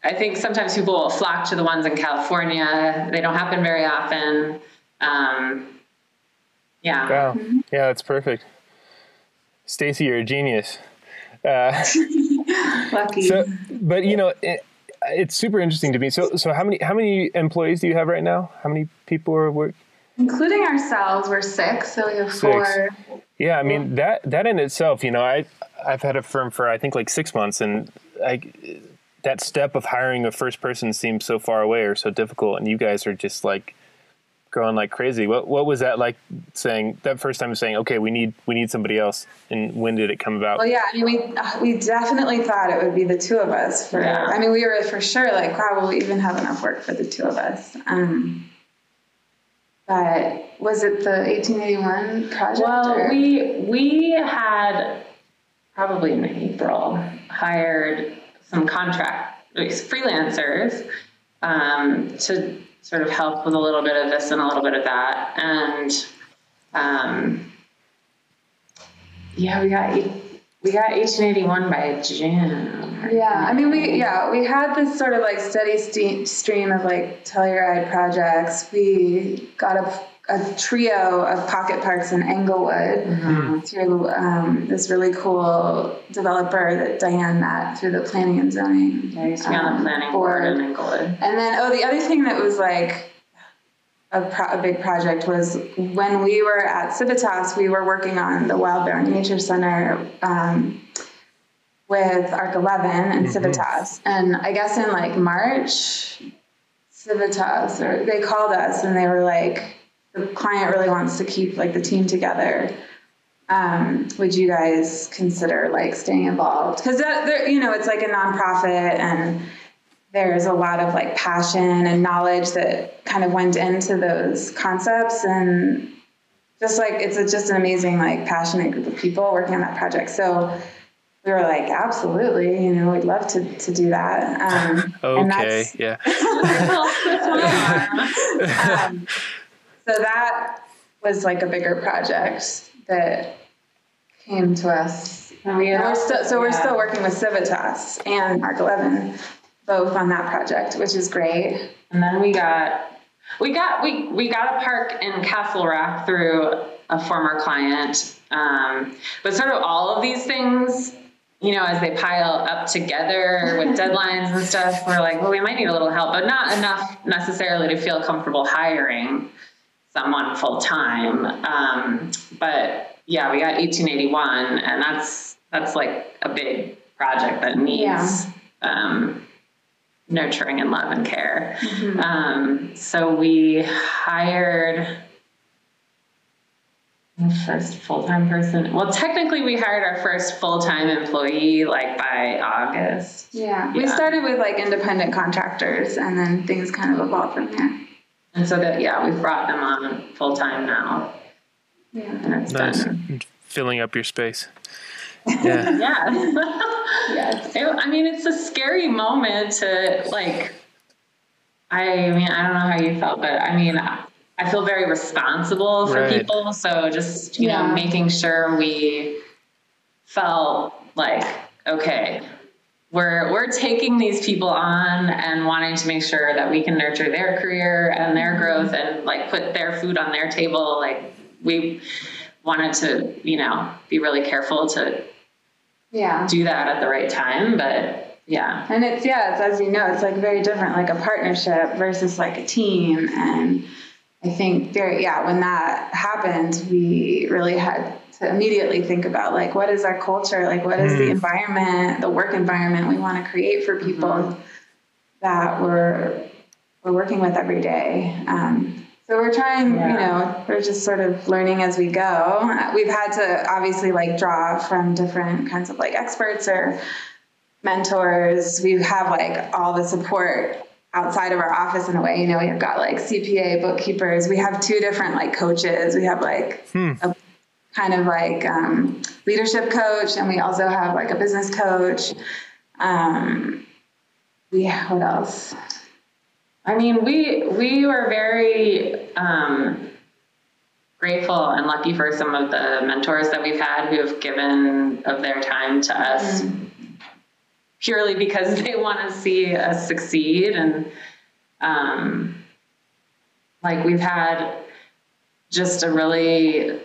I think sometimes people will flock to the ones in California. They don't happen very often. Um, yeah. Wow. Yeah, that's perfect. Stacy, you're a genius. Uh, [laughs] Lucky. so, but you know, it, it's super interesting to me. So, so how many how many employees do you have right now? How many people are work? Including ourselves, we're six, so we have four. Yeah, I mean that that in itself, you know, I I've had a firm for I think like six months, and I that step of hiring a first person seems so far away or so difficult, and you guys are just like growing like crazy. What what was that like saying that first time saying, okay, we need we need somebody else, and when did it come about? Well, yeah, I mean, we uh, we definitely thought it would be the two of us. For Yeah. I mean, we were for sure like, wow, will we even have enough work for the two of us? Um, but was it the 1881 project? Well, or- we we had probably in April hired some contract freelancers um, to sort of help with a little bit of this and a little bit of that, and um, yeah, we got we got 1881 by June. Yeah, I mean, we yeah we had this sort of like steady ste- stream of like Telluride projects. We got a, a trio of pocket parks in Englewood Mm-hmm. through um, this really cool developer that Diane met through the planning and zoning. I used to be on the um, planning board in Englewood. And then, oh, the other thing that was like a, pro- a big project was when we were at Civitas, we were working on the Wild Bear Nature Center um, with Arch11 and Civitas. And I guess in like March, Civitas, or they called us and they were like, the client really wants to keep like the team together. Um, would you guys consider like staying involved? Because that, there- you know, it's like a nonprofit and there's a lot of like passion and knowledge that kind of went into those concepts and just like it's a, just an amazing like passionate group of people working on that project so we were like absolutely you know we'd love to, to do that um, Okay, yeah. [laughs] [laughs] um, so that was like a bigger project that came to us we and we're still, so we're yeah. still working with Civitas and Mark 11 both on that project, which is great. And then we got we got we we got a park in Castle Rock through a former client. Um, but sort of all of these things, you know, as they pile up together with [laughs] deadlines and stuff, we're like, well, we might need a little help, but not enough necessarily to feel comfortable hiring someone full time. Um, but yeah, we got 1881, and that's that's like a big project that needs Yeah. um, nurturing and love and care. Um, so we hired the first full time person. Well, technically, we hired our first full time employee like by August. Yeah. We started with like independent contractors and then things kind of evolved from there. And so that, yeah, we've brought them on full time now. Yeah. And it's Nice. been, Filling up your space. [laughs] Yeah. yeah. Yes. [laughs] It- I mean, it's a scary moment to like. I mean, I don't know how you felt, but I mean, I feel very responsible for Right. people. So just you Yeah. know, making sure we felt like okay, we're we're taking these people on and wanting to make sure that we can nurture their career and their mm-hmm. growth and like put their food on their table. Like we wanted to, you know, be really careful to Yeah. do that at the right time. But yeah, And it's, yeah, it's as you know, it's like very different, like a partnership versus like a team. And I think very, yeah, when that happened, we really had to immediately think about like, what is our culture? Like, what is the mm. environment, the work environment we want to create for people mm-hmm. that we're, we're working with every day. Um, so we're trying, you know, we're just sort of learning as we go. We've had to obviously like draw from different kinds of like experts or mentors. We have like all the support outside of our office in a way. You know, we've got like CPA, bookkeepers. We have two different like coaches. We have like hmm. a kind of like um, leadership coach, and we also have like a business coach. Um, we what else? I mean, we we were very um, grateful and lucky for some of the mentors that we've had who have given of their time to us purely because they want to see us succeed and um, like we've had just a really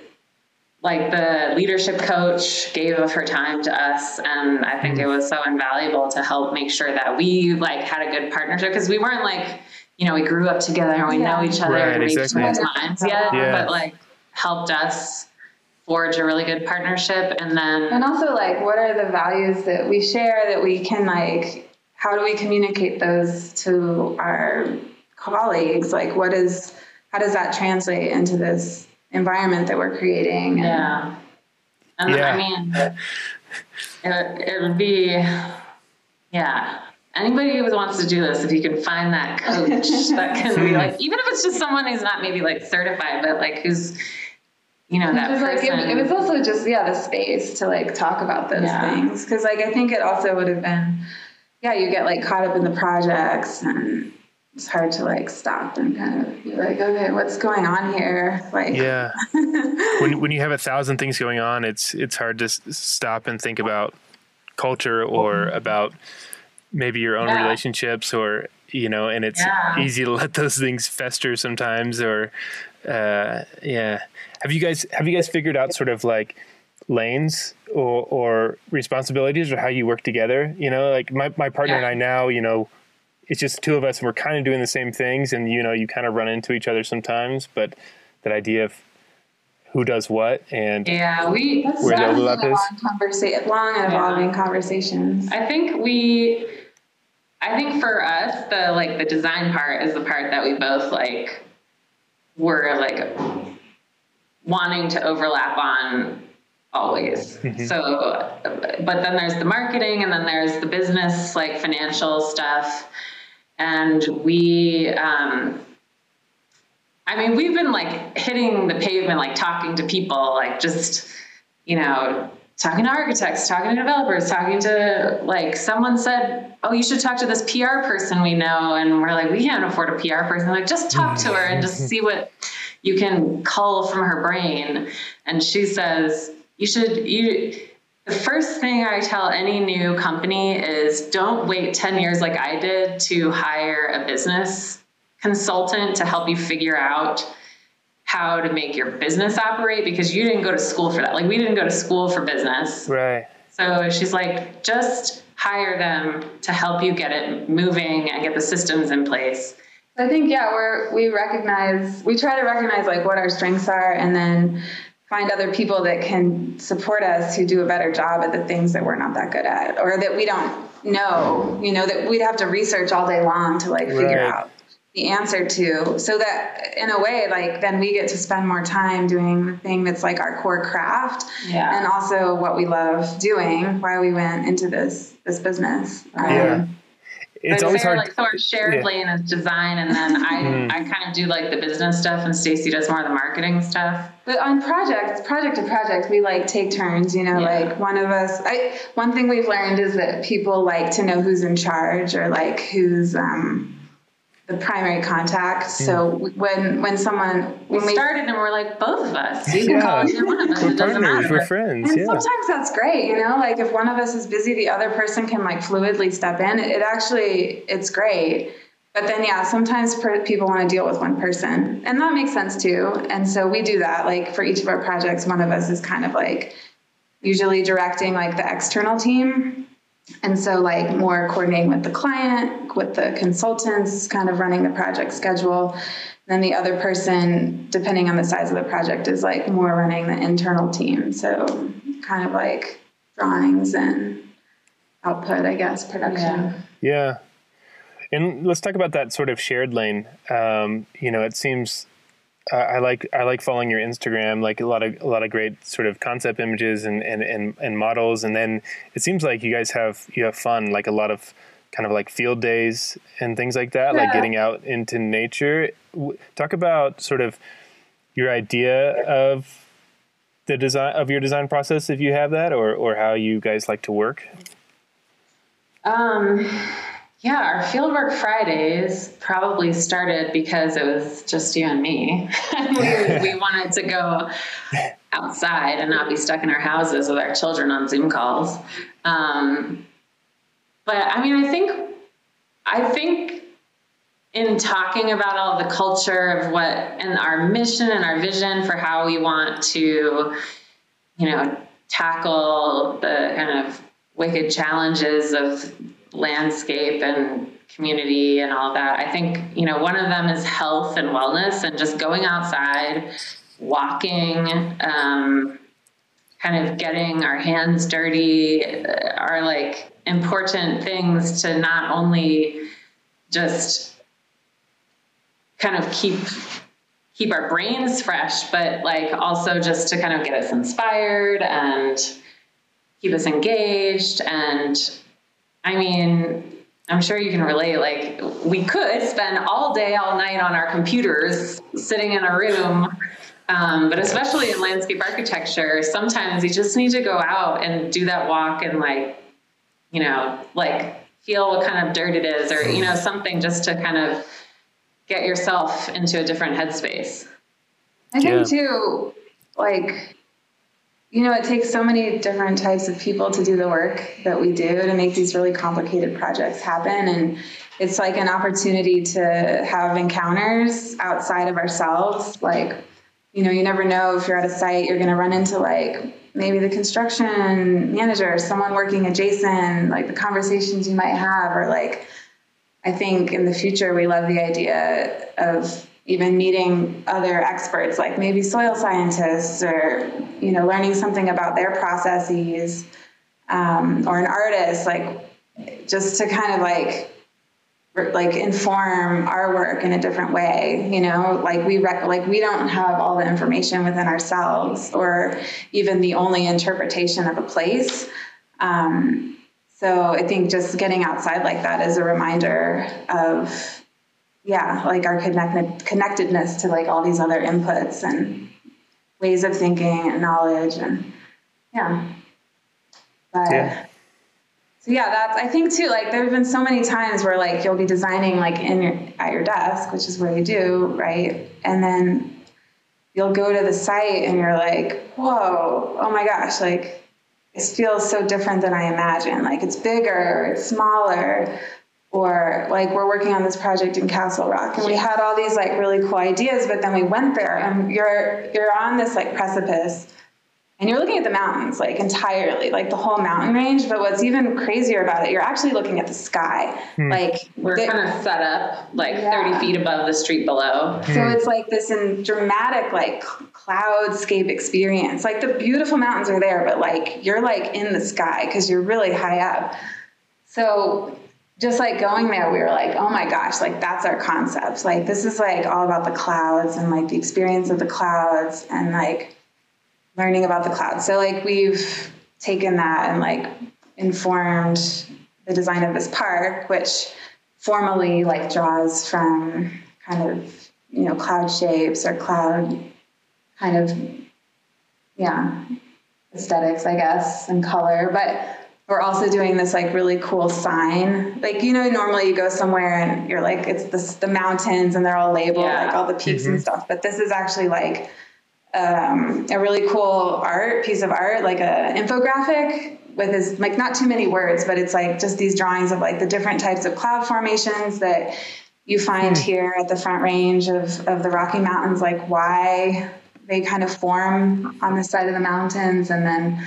like the leadership coach gave of her time to us and i think it mm. was so invaluable to help make sure that we like had a good partnership because we weren't like you know we grew up together and we know each other Right, and we exactly. changed minds yet Yeah. but like helped us forge a really good partnership and then And also like, what are the values that we share that we can like? How do we communicate those to our colleagues? Like, what is? How does that translate into this environment that we're creating? And- Yeah. And Yeah. I mean, it, it would be, yeah. Anybody who wants to do this, if you can find that coach [laughs] that can be hmm. like, even if it's just someone who's not maybe like certified, but like who's, you know, that It was like person. it, it was also just yeah the space to like talk about those Yeah. things because like I think it also would have been yeah you get like caught up in the projects and it's hard to like stop and kind of be like, okay, what's going on here? Like, yeah. [laughs] when when you have a thousand things going on, it's it's hard to stop and think about culture or about maybe your own yeah. relationships or you know, and it's yeah. easy to [laughs] let those things fester sometimes. Or uh, yeah, have you guys have you guys figured out sort of like lanes or, or responsibilities or how you work together? You know, like my my partner yeah. and I now, you know it's just two of us and we're kind of doing the same things and you know you kind of run into each other sometimes but that idea of who does what and yeah we where the overlap is long, conversa- long and evolving yeah. conversations i think we i think for us the like the design part is the part that we both like were like wanting to overlap on always. Mm-hmm. So, but then there's the marketing and then there's the business, like financial stuff and we um, i mean we've been like hitting the pavement like talking to people like just you know talking to architects talking to developers talking to like someone said oh you should talk to this pr person we know. And we're like we can't afford a pr person. Like just talk to her and just [laughs] see what you can cull from her brain. And she says you should you the first thing I tell any new company is don't wait 10 years like I did to hire a business consultant to help you figure out how to make your business operate because you didn't go to school for that. Like we didn't go to school for business. Right. So she's like, just hire them to help you get it moving and get the systems in place. I think yeah, we're we recognize we try to recognize like what our strengths are and then find other people that can support us who do a better job at the things that we're not that good at or that we don't know you know that we'd have to research all day long to like figure right. out the answer to so that in a way like then we get to spend more time doing the thing that's like our core craft yeah. and also what we love doing why we went into this this business um, yeah it's but always hard. Like, so our shared yeah. lane is design, and then I mm. I kind of do like the business stuff, and Stacy does more of the marketing stuff. But on projects, project to project, we like take turns. You know, yeah. like one of us. I one thing we've learned is that people like to know who's in charge or like who's um the primary contact. So when when someone when we started and we're like both of us, you can yeah. call either one of us. We're it doesn't partners, matter. We're friends. And yeah. sometimes that's great, you know. Like if one of us is busy, the other person can like fluidly step in. It, it actually it's great. But then yeah, sometimes per, people want to deal with one person, and that makes sense too. And so we do that. Like for each of our projects, one of us is kind of like usually directing like the external team and so, like, more coordinating with the client, with the consultants, kind of running the project schedule. Then the other person, depending on the size of the project, is like more running the internal team. So, kind of like drawings and output, I guess, production. Yeah. yeah. And let's talk about that sort of shared lane. Um, you know, it seems uh, I like I like following your Instagram, like a lot of a lot of great sort of concept images and, and, and, and models, and then it seems like you guys have you have fun, like a lot of kind of like field days and things like that, yeah. like getting out into nature. Talk about sort of your idea of the design of your design process, if you have that, or or how you guys like to work. Um yeah, our fieldwork Fridays probably started because it was just you and me. [laughs] we, we [laughs] wanted to go outside and not be stuck in our houses with our children on Zoom calls. Um, but I mean, I think, I think in talking about all the culture of what and our mission and our vision for how we want to, you know, tackle the kind of wicked challenges of landscape and community and all that. I think, you know, one of them is health and wellness and just going outside, walking, um, kind of getting our hands dirty uh, are like important things to not only just kind of keep keep our brains fresh but like also just to kind of get us inspired and keep us engaged and I mean, I'm sure you can relate. Like, we could spend all day, all night on our computers, sitting in a room. Um, but especially in landscape architecture, sometimes you just need to go out and do that walk and, like, you know, like feel what kind of dirt it is, or you know, something just to kind of get yourself into a different headspace. I think Yeah. too, like, you know, it takes so many different types of people to do the work that we do to make these really complicated projects happen. And it's like an opportunity to have encounters outside of ourselves. Like, you know, you never know if you're at a site, you're going to run into like maybe the construction manager, someone working adjacent, like the conversations you might have, or like, I think in the future, we love the idea of even meeting other experts, like maybe soil scientists, or you know, learning something about their processes, um, or an artist, like just to kind of like like inform our work in a different way. You know, like we rec- like we don't have all the information within ourselves, or even the only interpretation of a place. Um, so I think just getting outside like that is a reminder of, yeah, like our connected connectedness to like all these other inputs and ways of thinking and knowledge and yeah. But Yeah. so yeah, that's I think too. Like there have been so many times where like you'll be designing like in your at your desk, which is where you do right, and then you'll go to the site and you're like, whoa, oh my gosh, like this feels so different than I imagined. Like it's bigger, it's smaller, or like we're working on this project in Castle Rock and we had all these like really cool ideas, but then we went there and you're you're on this like precipice and you're looking at the mountains like entirely, like the whole mountain range. But what's even crazier about it, you're actually looking at the sky. Hmm. Like We're the- kind of set up like Yeah. 30 feet above the street below. so hmm. it's like this in dramatic like cl- cloudscape experience. Like the beautiful mountains are there, but like you're like in the sky because you're really high up. So just like going there, we were like, oh my gosh, like that's our concept. Like this is like all about the clouds and like the experience of the clouds and like learning about the clouds. So like we've taken that and like informed the design of this park, which formally like draws from kind of you know cloud shapes or cloud kind of yeah aesthetics i guess and color but we're also doing this like really cool sign. Like you know normally you go somewhere and you're like it's the, the mountains and they're all labeled Yeah. like all the peaks and stuff. But this is actually like um, a really cool art piece of art like a infographic with his like not too many words but it's like just these drawings of like the different types of cloud formations that you find here at the front range of, of the rocky mountains like why they kind of form on the side of the mountains and then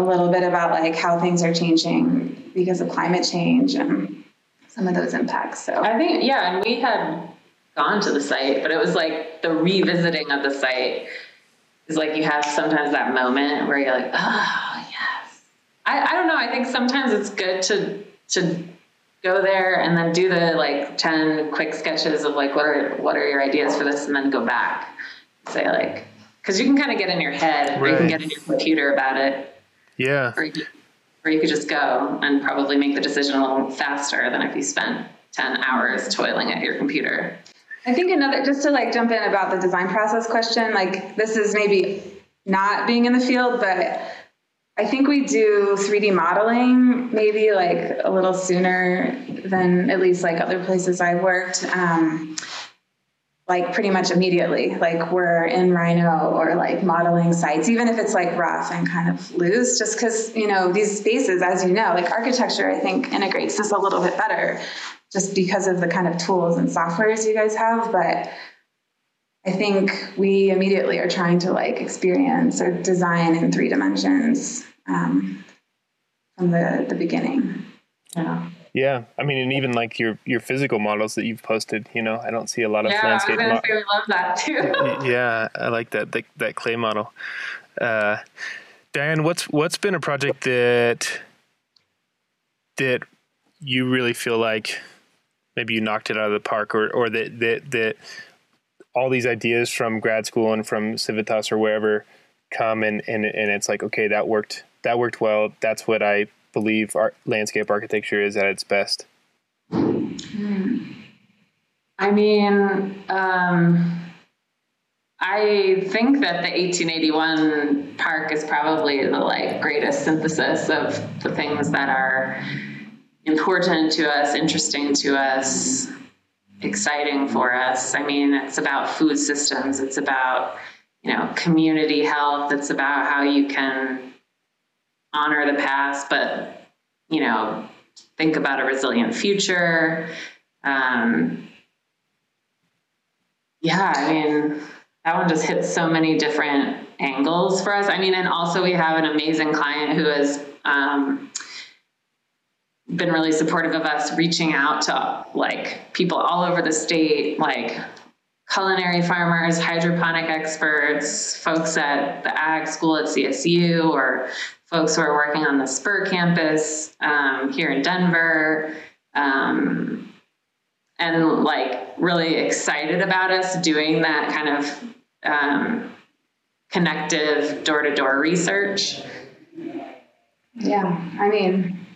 a little bit about like how things are changing because of climate change and some of those impacts so I think, yeah, and we had gone to the site, but it was like the revisiting of the site is like you have sometimes that moment where you're like, oh, yes. I, I don't know. I think sometimes it's good to, to go there and then do the like 10 quick sketches of like, what are, what are your ideas for this? And then go back say like, cause you can kind of get in your head or you can get in your computer about it Yeah. or you, or you could just go and probably make the decision a little faster than if you spent 10 hours toiling at your computer. I think another, just to like jump in about the design process question, like this is maybe not being in the field, but I think we do 3D modeling maybe like a little sooner than at least like other places I've worked. Um, like pretty much immediately, like we're in Rhino or like modeling sites, even if it's like rough and kind of loose, just because, you know, these spaces, as you know, like architecture, I think integrates this a little bit better just because of the kind of tools and softwares you guys have. But I think we immediately are trying to like experience or design in three dimensions um, from the, the beginning. Yeah. Yeah. I mean, and even like your your physical models that you've posted, you know, I don't see a lot of Yeah, I landscape. gonna mo- say love that too. [laughs] yeah, I like that that, that clay model. Uh, Diane, what's what's been a project that that you really feel like maybe you knocked it out of the park, or or that that that all these ideas from grad school and from Civitas or wherever come and and and it's like okay, that worked that worked well. That's what I believe art, landscape architecture is at its best. I mean, um, I think that the 1881 park is probably the like greatest synthesis of the things that are important to us, interesting to us, exciting for us. I mean, it's about food systems, it's about, you know, community health, it's about how you can honor the past, but, you know, think about a resilient future. Um, yeah, I mean, that one just hits so many different angles for us. I mean, and also we have an amazing client who has um, been really supportive of us reaching out to like people all over the state, like culinary farmers, hydroponic experts, folks at the ag school at CSU, or folks who are working on the Spur campus um, here in Denver. Um, and like really excited about us doing that kind of um, connective door to door research. Yeah, I mean,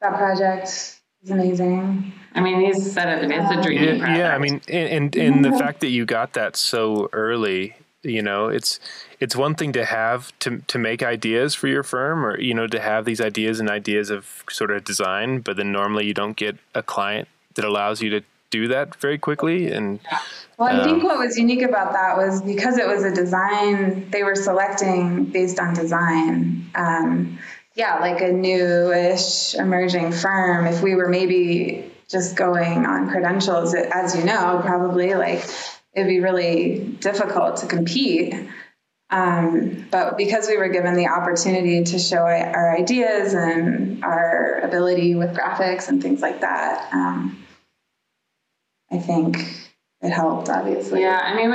that project is amazing. I mean, he said it, it's a dream Yeah, project. yeah, I mean, and and the fact that you got that so early, you know, it's it's one thing to have to to make ideas for your firm, or you know, to have these ideas and ideas of sort of design, but then normally you don't get a client that allows you to do that very quickly. And Well, I Um, think what was unique about that was because it was a design, they were selecting based on design. Um, yeah, like a newish emerging firm. If we were maybe just going on credentials, as you know, probably like it'd be really difficult to compete. Um, but because we were given the opportunity to show our ideas and our ability with graphics and things like that, um, I think it helped, obviously. Yeah, I mean,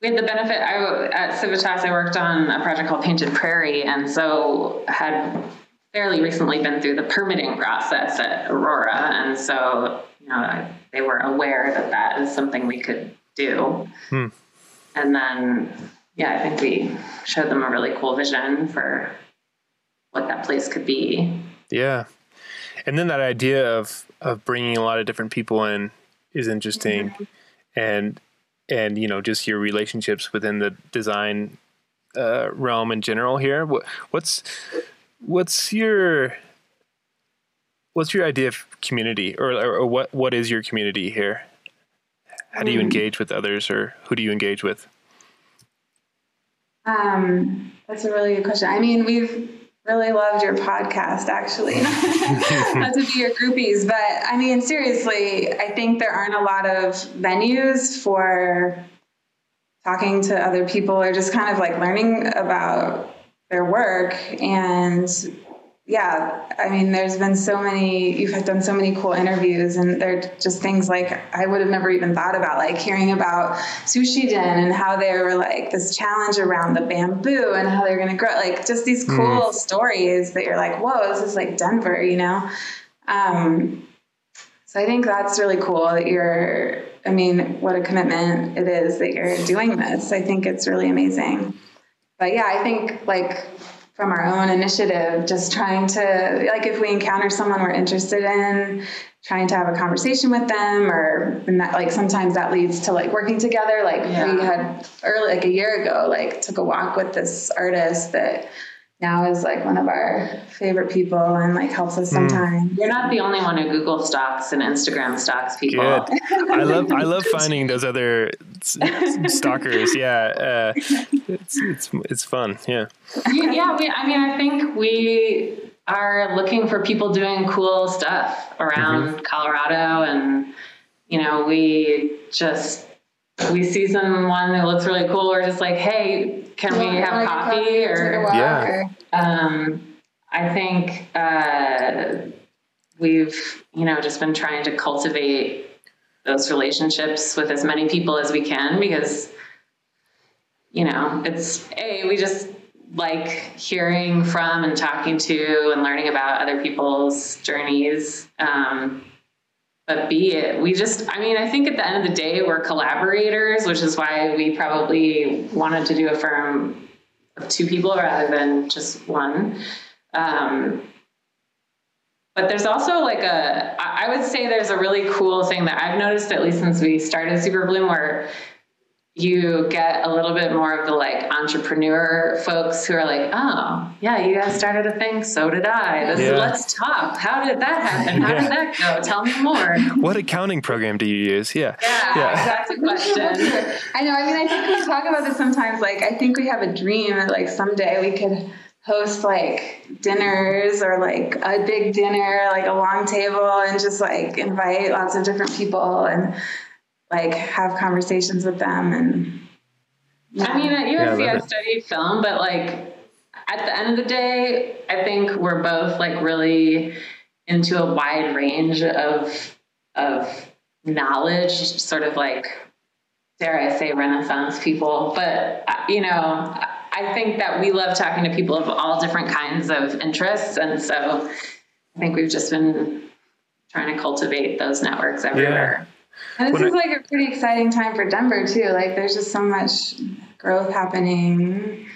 we, had the benefit. I at Civitas, I worked on a project called Painted Prairie, and so had fairly recently been through the permitting process at Aurora, and so you know they were aware that that is something we could do. Hmm. And then, yeah, I think we showed them a really cool vision for what that place could be. yeah, and then that idea of of bringing a lot of different people in is interesting, and and you know just your relationships within the design uh, realm in general here. What, what's what's your what's your idea of community, or, or, or what what is your community here? How do you engage with others, or who do you engage with? Um, that's a really good question. I mean, we've really loved your podcast, actually. [laughs] Not to be your groupies, but I mean, seriously, I think there aren't a lot of venues for talking to other people or just kind of like learning about their work. And yeah, I mean, there's been so many, you've done so many cool interviews, and they're just things like I would have never even thought about, like hearing about Sushi Den and how they were like this challenge around the bamboo and how they're going to grow, like just these cool stories that you're like, whoa, this is like Denver, you know? Um, so I think that's really cool that you're, I mean, what a commitment it is that you're doing this. I think it's really amazing. But yeah, I think like from our own initiative, just trying to, like, if we encounter someone we're interested in, trying to have a conversation with them, or and that, like sometimes that leads to like working together. Like we had early, like a year ago, like took a walk with this artist that now is like one of our favorite people and like helps us sometimes. You're not the only one who Google stocks and Instagram stocks people. Good. I love I love [laughs] finding those other stalkers. Yeah, uh, it's it's it's fun. Yeah. yeah, we, I mean, I think we are looking for people doing cool stuff around Colorado, and you know, we just we see someone that looks really cool. We're just like, hey, can we Wanna have get coffee? take Or Yeah. um, I think uh, we've you know just been trying to cultivate those relationships with as many people as we can because you know it's a we just like hearing from and talking to and learning about other people's journeys um, but be it. We just i mean i think at the end of the day we're collaborators which is why we probably wanted to do a firm of two people rather than just one. Um, but there's also like a, I would say there's a really cool thing that I've noticed at least since we started Superbloom where you get a little bit more of the like entrepreneur folks who are like, oh, yeah, you guys started a thing, so did I. This, Yeah. Let's talk. How did that happen? How Yeah. did that go? Tell me more. What accounting program do you use? Yeah. Yeah, Yeah. that's a question. I know. I mean, I think we talk about this sometimes. Like, I think we have a dream that like someday we could host like dinners or like a big dinner, like a long table, and just like invite lots of different people and like have conversations with them. And I mean, at Yeah, I USC, love I it. studied film, but like at the end of the day, I think we're both like really into a wide range of of knowledge, sort of like dare I say Renaissance people, but uh, you know, I think that we love talking to people of all different kinds of interests, and so I think we've just been trying to cultivate those networks everywhere. And this When is like a pretty exciting time for Denver too. Like there's just so much growth happening,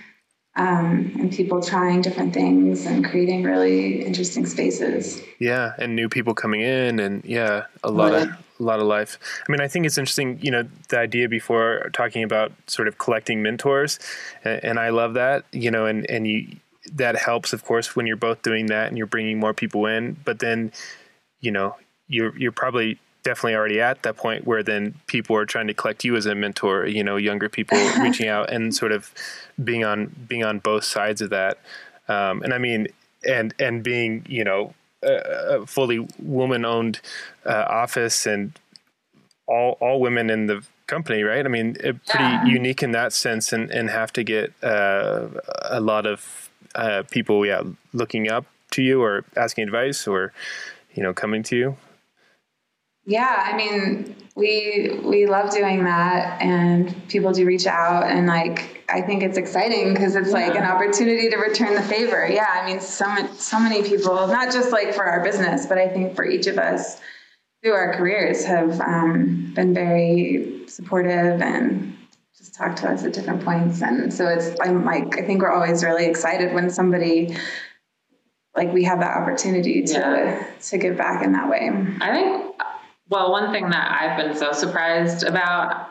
um, and people trying different things and creating really interesting spaces. Yeah, and new people coming in, and yeah, a lot of a lot of life. I mean, I think it's interesting. You know, the idea before talking about sort of collecting mentors, and, and I love that. You know, and and you that helps, of course, when you're both doing that and you're bringing more people in. But then, you know, you're you're probably definitely already at that point where then people are trying to collect you as a mentor. You know, younger people [laughs] reaching out and sort of being on being on both sides of that. Um, and I mean, and and being you know a, a fully woman owned uh, office and all all women in the company, right? I mean, it, pretty Yeah. unique in that sense, and and have to get uh, a lot of uh, people, yeah, looking up to you or asking advice or you know coming to you. Yeah, I mean, we we love doing that, and people do reach out, and like I think it's exciting because it's like an opportunity to return the favor. Yeah, I mean, so many so many people, not just like for our business, but I think for each of us through our careers, have um, been very supportive and just talked to us at different points, and so it's I'm like I think we're always really excited when somebody like we have that opportunity to Yeah. to give back in that way. I think, well, one thing that I've been so surprised about,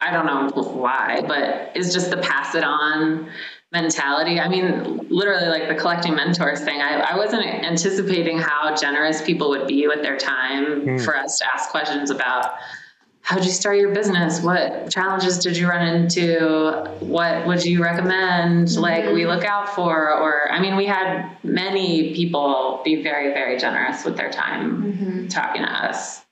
I don't know why, but is just the pass it on mentality. I mean, literally, like the collecting mentors thing, I, I wasn't anticipating how generous people would be with their time hmm. for us to ask questions about. How'd you start your business? What challenges did you run into? What would you recommend mm-hmm. like we look out for? Or I mean, we had many people be very, very generous with their time mm-hmm. talking to us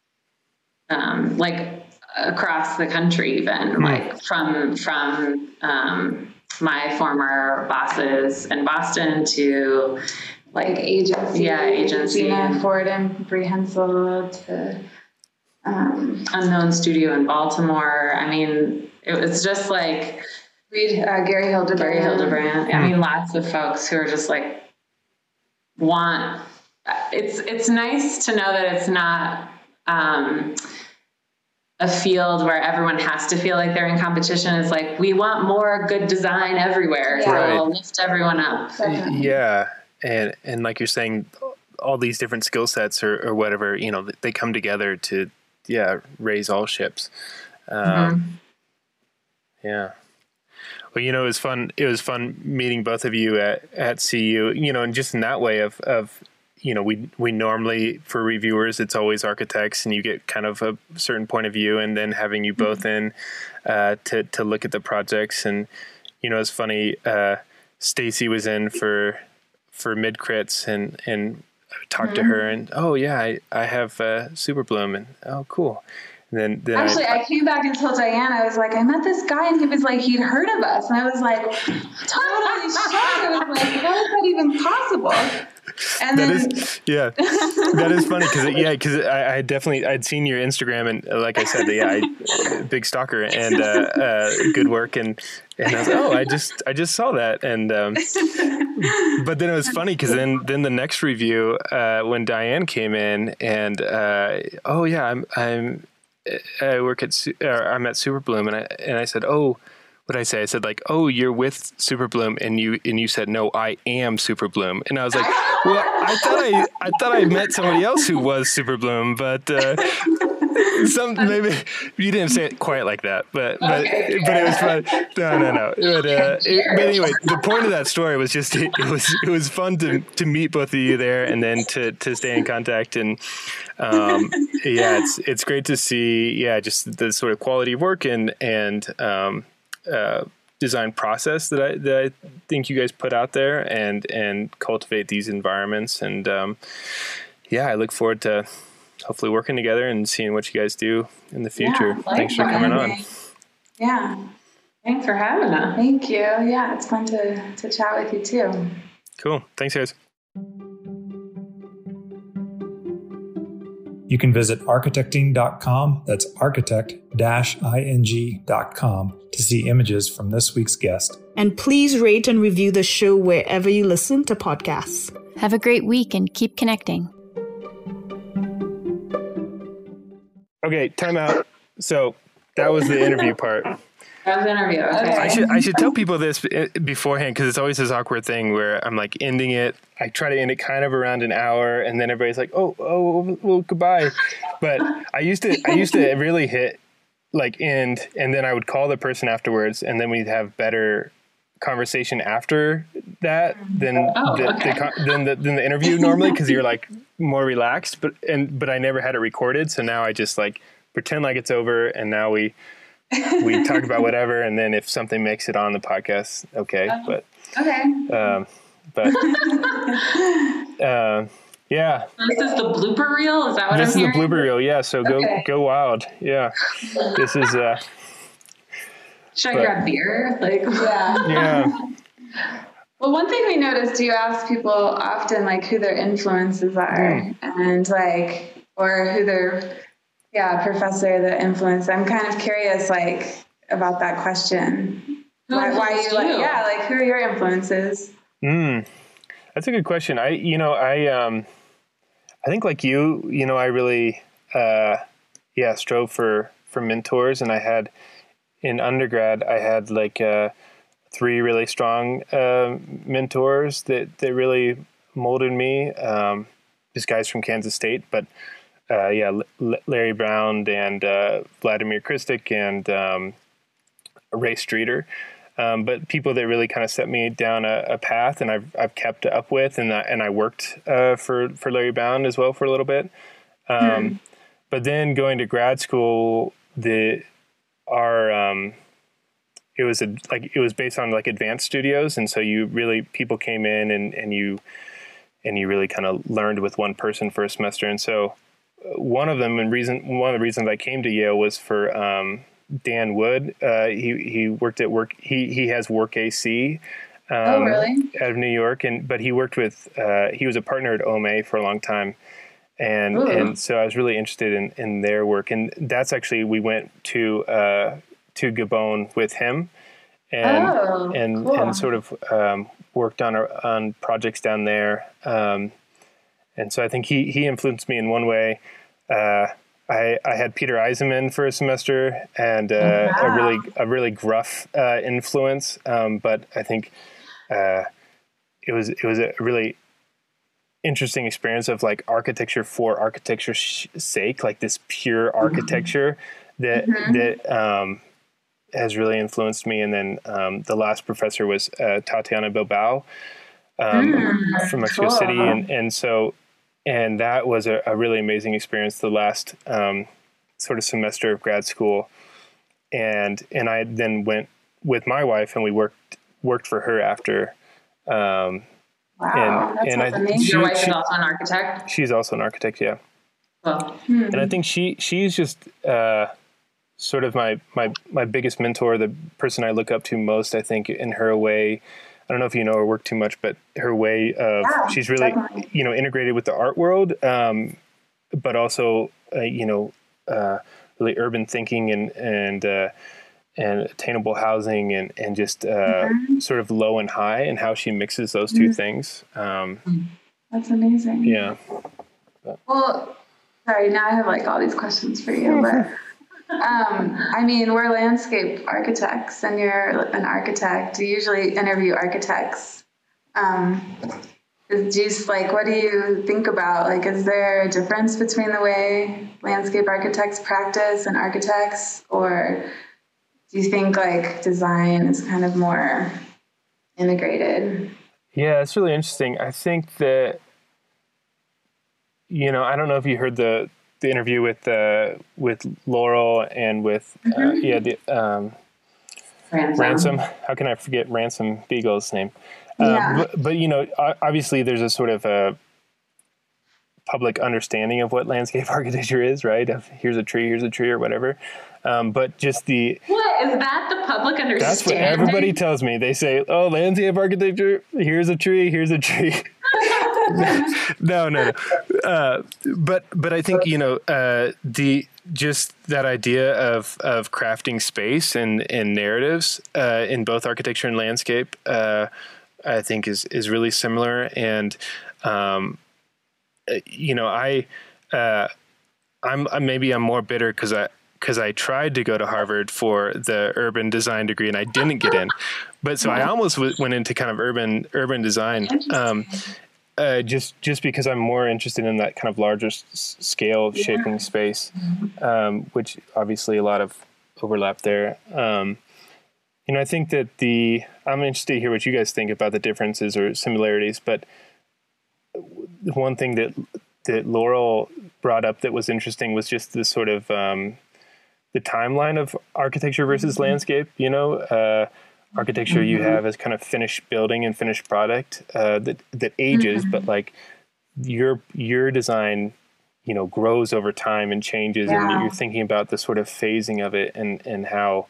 um, like across the country even like from from um, my former bosses in boston to like like agency, Yeah, agency. Gina Ford and Brie Hensel to um, unknown studio in baltimore i mean it was just like read uh, Gary Hilderbrand. Gary Hilderbrand. I mean, lots of folks who are just like want. It's it's nice to know that it's not um, a field where everyone has to feel like they're in competition. It's like we want more good design everywhere, so Yeah. we'll lift everyone up. Definitely. Yeah, and and like you're saying, all these different skill sets or, or whatever, you know, they come together to yeah raise all ships. Um, Yeah. Well, you know, it was fun. It was fun meeting both of you at at CU. You know, and just in that way of of you know, we we normally for reviewers, it's always architects, and you get kind of a certain point of view, and then having you both in uh, to to look at the projects, and you know, it's funny. Uh, Stacy was in for for mid crits, and and I talked to her, and oh yeah, I I have uh, Superbloom, and oh cool. And then then Actually, I, I came back and told Diane, I was like, I met this guy and he was like, he'd heard of us. And I was like, totally shocked. I was like, how is that even possible? [laughs] And That then, is, yeah, that is funny because yeah, because I, I definitely I'd seen your Instagram and uh, like I said, yeah, I, big stalker and uh, uh, good work and and I was like, oh, I just I just saw that and um, but then it was funny because then then the next review uh, when Diane came in and uh, oh yeah, I'm I'm I work at or I'm at Superbloom and I and I said oh. What I say? I said like, "Oh, you're with Superbloom," and you and you said, "No, I am Superbloom." And I was like, "Well, I thought I I thought I met somebody else who was Superbloom, but uh, some maybe [laughs] you didn't say it quite like that, but but Okay. but it was fun. No, no, no. But, uh, it- but anyway, the point of that story was just it, it was it was fun to to meet both of you there, and then to to stay in contact, and um, yeah, it's it's great to see yeah just the sort of quality of work and and um, uh, design process that I that I think you guys put out there, and and cultivate these environments, and um, yeah, I look forward to hopefully working together and seeing what you guys do in the future. Yeah, Thanks for coming on. Yeah. Thanks for having us. Thank you. Yeah, it's fun to, to chat with you too. Cool. Thanks, guys. You can visit architecting.com, that's architect-ing.com, to see images from this week's guest. And please rate and review the show wherever you listen to podcasts. Have a great week and keep connecting. Okay, time out. So that was the interview part. That was the interview. Okay. I should I should tell people this eh, beforehand because it's always this awkward thing where I'm like ending it. I try to end it kind of around an hour, and then everybody's like, "Oh, oh, well, goodbye." But I used to I used to [laughs] really hit like end, and then I would call the person afterwards, and then we'd have better conversation after that than Oh, the, okay. the, than the than the interview normally because you're like more relaxed. But and but I never had it recorded, so now I just like pretend like it's over, and now we we [laughs] talk about whatever, and then if something makes it on the podcast, okay. But Okay. um, but [laughs] uh, yeah, This is the blooper reel. Is that what this is I'm the hearing? blooper reel. Yeah, so go Okay. go wild. Yeah, this is uh, Should I but- grab beer? Like, Yeah. [laughs] yeah. Well, one thing we noticed, you ask people often like who their influences are and like, or who their, yeah, professor that influenced. I'm kind of curious, like, about that question. Who why, why influenced you, like, you? yeah, like, who are your influences? Mm, that's a good question. I, you know, I, um, I think like you, you know, I really, uh, yeah, strove for for mentors, and I had in undergrad, I had like uh, three really strong uh, mentors that that really molded me. Um, these guys from Kansas State, but uh, yeah, L- L- Larry Brown and uh, Vladimir Krstic and um, Ray Streeter. Um, but people that really kind of set me down a, a path, and I've I've kept up with, and I, and I worked uh, for for Larry Bound as well for a little bit. Um, But then going to grad school, the our um, it was a like it was based on like advanced studios, and so you really people came in and and you and you really kind of learned with one person for a semester, and so one of them and reason one of the reasons I came to Yale was for um, Dan Wood. Uh, he he worked at work. He he has WORKac. Um, Oh, really? Out of New York, and but he worked with. Uh, he was a partner at OMA for a long time, and Ooh. and so I was really interested in in their work, and that's actually we went to uh, to Gabon with him, and Oh, and cool. and sort of um, worked on our, on projects down there. Um, and so I think he he influenced me in one way. Uh, I I had Peter Eisenman for a semester, and uh, a really a really gruff uh, influence. Um, but I think uh, it was it was a really interesting experience of like architecture for architecture's sake, like this pure architecture that that um, has really influenced me. And then um, the last professor was uh, Tatiana Bilbao um, from Mexico cool. City, and and so and that was a, a really amazing experience. The last um, sort of semester of grad school, and and I then went with my wife, and we worked worked for her after. Um, Wow. and- that and sounds I- amazing. she- Your wife she- is also an architect. she's also an architect, yeah. Well, and I think she she's just uh, sort of my my my biggest mentor, the person I look up to most. I think in her way. I don't know if you know her work too much, but her way of Yeah, she's really definitely. you know integrated with the art world, um, but also uh, you know uh, really urban thinking and and uh, and attainable housing and and just uh, Mm-hmm. sort of low and high and how she mixes those 2 things. Um, That's amazing. yeah. Well, sorry, now I have like all these questions for you, but [laughs] um, I mean, we're landscape architects and you're an architect. You usually interview architects. Um, is just like what do you think about like is there a difference between the way landscape architects practice and architects or do you think like design is kind of more integrated yeah it's really interesting i think that you know i don't know if you heard the the interview with uh, with Laurel and with uh, mm-hmm. yeah the um, Ransom. Ransom. How can I forget Ransom Beagle's name? Um, yeah. But, but, you know, obviously, there's a sort of a public understanding of what landscape [laughs] architecture is, right? Of here's a tree, here's a tree, or whatever. Um, but just the what is that the public understanding? That's what everybody tells me. They say, "Oh, landscape architecture. Here's a tree. Here's a tree." [laughs] [laughs] no, no, no. Uh, but but I think you know uh, the just that idea of of crafting space and and narratives uh, in both architecture and landscape. Uh, I think is is really similar, and um, you know, I uh, I'm, I'm maybe I'm more bitter because I because I tried to go to Harvard for the urban design degree and I didn't get in, but so I almost w- went into kind of urban urban design. Um, uh, just just because I'm more interested in that kind of larger s- scale of shaping space, um, which obviously a lot of overlap there. Um, you know, I think that the I'm interested to hear what you guys think about the differences or similarities. But one thing that that Laurel brought up that was interesting was just the sort of um, the timeline of architecture versus mm-hmm. landscape. You know, uh, architecture mm-hmm. you have as kind of finished building and finished product uh, that that ages, mm-hmm. but like your your design you know grows over time and changes yeah. and you're thinking about the sort of phasing of it and and how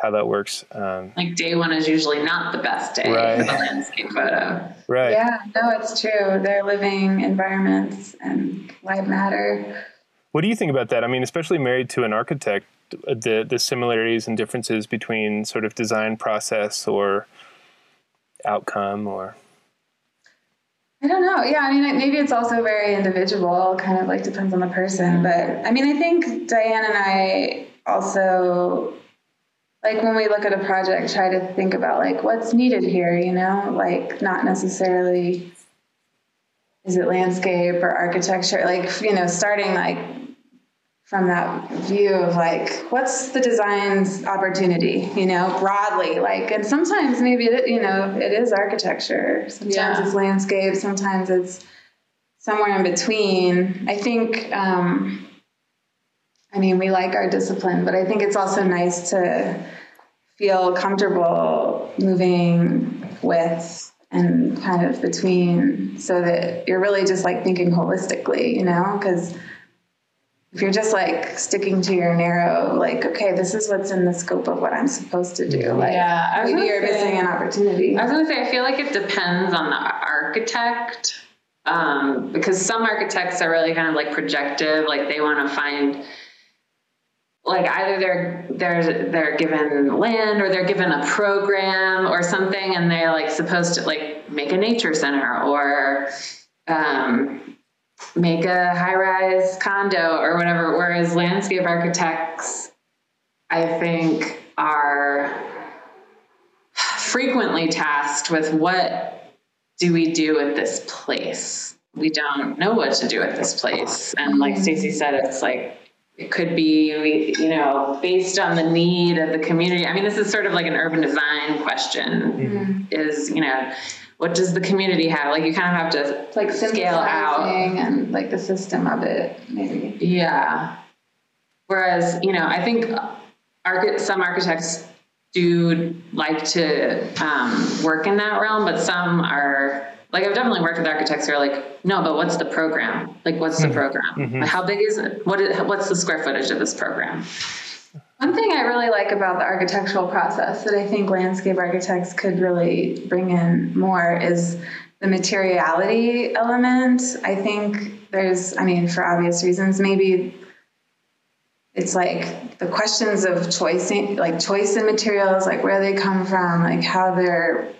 how that works. Um, like day one is usually not the best day right. for the landscape photo. Right. Yeah, no, it's true. They're living environments and live matter. What do you think about that? I mean, especially married to an architect, the the similarities and differences between sort of design process or outcome or I don't know. Yeah, I mean, maybe it's also very individual, kind of like depends on the person. Mm-hmm. But I mean, I think Diane and I also like when we look at a project try to think about like what's needed here you know like not necessarily is it landscape or architecture like you know starting like from that view of like what's the design's opportunity you know broadly like and sometimes maybe it, you know it is architecture sometimes yeah. it's landscape sometimes it's somewhere in between i think um, I mean, we like our discipline, but I think it's also nice to feel comfortable moving with and kind of between so that you're really just like thinking holistically, you know? Because if you're just like sticking to your narrow, like, okay, this is what's in the scope of what I'm supposed to do. Like, yeah, maybe you're say, missing an opportunity. I was gonna say, I feel like it depends on the architect, um, because some architects are really kind of like projective, like they want to find like either they're they're they're given land or they're given a program or something and they're like supposed to like make a nature center or um, make a high-rise condo or whatever whereas landscape architects i think are frequently tasked with what do we do with this place we don't know what to do with this place and like stacy said it's like it could be, you know, based on the need of the community. I mean, this is sort of like an urban design question. Mm-hmm. Is you know, what does the community have? Like you kind of have to like scale out and like the system of it, maybe. Yeah. Whereas, you know, I think some architects do like to um, work in that realm, but some are like I've definitely worked with architects who are like, no, but what's the program? Like, what's the mm-hmm. program? Mm-hmm. How big is it? What is, what's the square footage of this program? One thing I really like about the architectural process that I think landscape architects could really bring in more is the materiality element. I think there's, I mean, for obvious reasons, maybe it's like the questions of choice, like choice in materials, like where they come from, like how they're